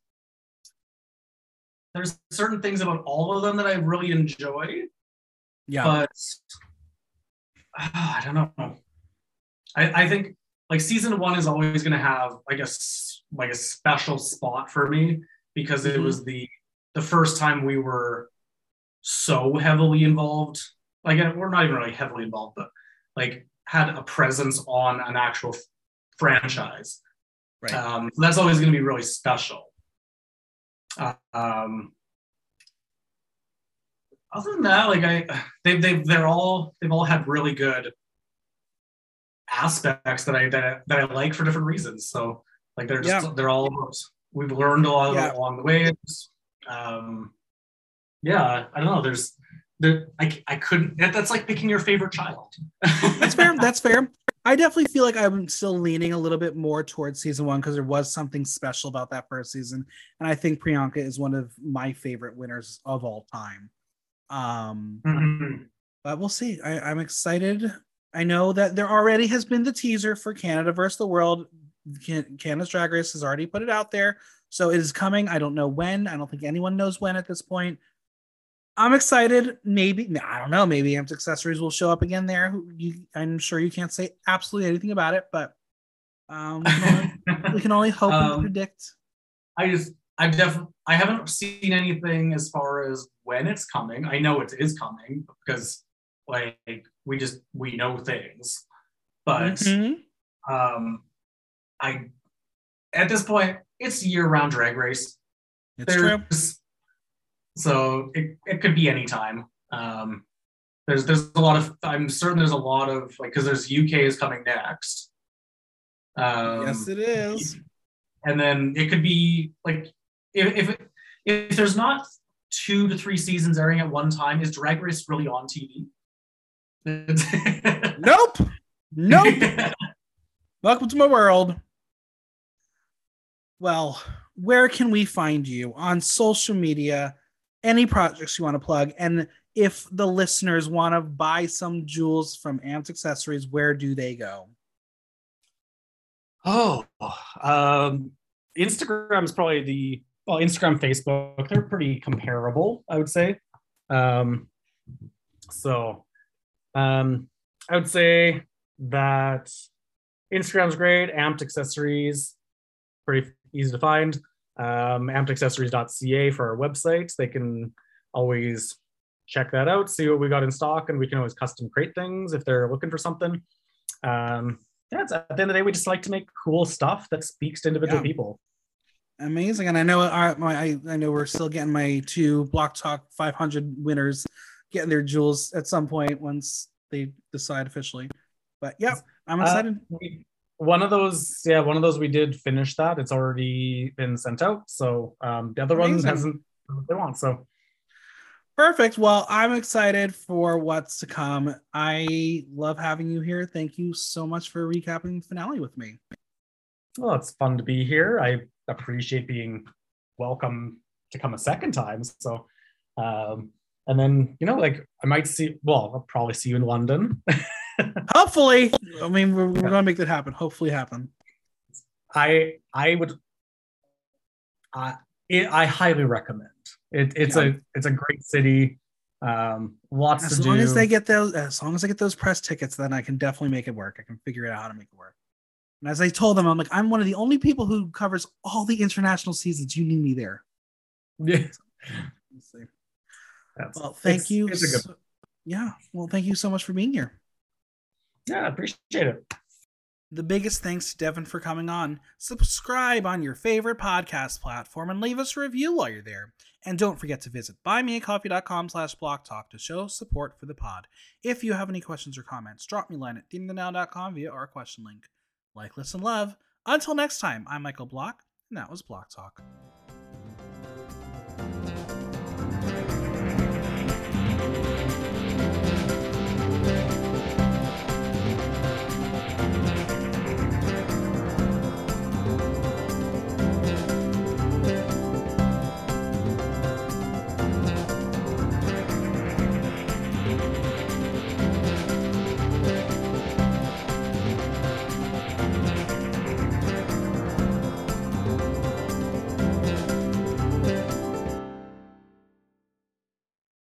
there's certain things about all of them that I really enjoy, Yeah. but ah, (sighs) I don't know. I, I think like season one is always going to have like a like a special spot for me because it Mhm. was the the first time we were so heavily involved. Like we're not even really heavily involved, but like had a presence on an actual franchise. right. Um, so that's always going to be really special. Uh, um, other than that, like I, they they they're all they've all had really good aspects that I that I, that I like for different reasons. So like they're just Yeah. they're all we've learned a lot Yeah. along the way. Um, yeah, I don't know. There's there I I couldn't. That, that's like picking your favorite child. That's fair. That's fair. I definitely feel like I'm still leaning a little bit more towards season one because there was something special about that first season, and I think Priyanka is one of my favorite winners of all time. Um, Mhm. but we'll see. I, I'm excited. I know that there already has been the teaser for Canada versus the World. Can- Canada's Drag Race has already put it out there, so it is coming. I don't know when. I don't think anyone knows when at this point. I'm excited. Maybe I don't know. Maybe Amped accessories will show up again there. You, I'm sure you can't say absolutely anything about it, but um, we, can only, we can only hope and (laughs) Um, predict. I just I've definitely I haven't seen anything as far as when it's coming. I know it is coming because like we just we know things. But Mhm. um I at this point it's year round drag race. It's true. So it, it could be any time. Um there's there's a lot of I'm certain there's a lot of like because there's UK is coming next. Um yes, it is. and then it could be like if if, if there's not two to three seasons airing at one time, is Drag Race really on TV? (laughs) Nope. Nope. (laughs) Welcome to my world. Well, where can we find you on social media? Any projects you want to plug? And if the listeners want to buy some jewels from Amped Accessories, where do they go? oh, um, is probably the well, Instagram, Facebook, they're pretty comparable, I would say. Um, so, um, I would say that Instagram's great. Amped accessories, pretty easy to find. Um, ampedaccessories.ca for our website. They can always check that out, see what we got in stock, and we can always custom create things if they're looking for something. Um, yeah, at the end of the day, we just like to make cool stuff that speaks to individual Yeah. people. Amazing. And I know I, my, I, I know we're still getting my two Block Talk 500 winners getting their jewels at some point once they decide officially. But yeah, I'm Uh, excited. we, one of those, yeah, one of those we did finish that. It's already been sent out. So um, the other one hasn't they want. So Perfect. Well, I'm excited for what's to come. I love having you here. Thank you so much for recapping the finale with me. well, it's fun to be here. I appreciate being welcome to come a second time. So um, and then you know, like I might see. Well, I'll probably see you in London. (laughs) Hopefully, I mean, we're, we're going to make that happen. Hopefully, happen. I I would I it, I highly recommend it. It's Yeah. a it's a great city. Um, lots As to long do. as they get those, as long as I get those press tickets, then I can definitely make it work. I can figure out how to make it work. And as I told them, I'm like, I'm one of the only people who covers all the international seasons. You need me there. yeah. Well, thank it's- you. it's so- yeah. Well, thank you so much for being here. Yeah, I appreciate it. The biggest thanks to Devin for coming on. Subscribe on your favorite podcast platform and leave us a review while you're there. And don't forget to visit buymeacoffee.com slash blocktalk to show support for the pod. If you have any questions or comments, drop me a line at theendthenow.com via our question link. Like, listen, love. Until next time, I'm Michael Block, and that was Block Talk.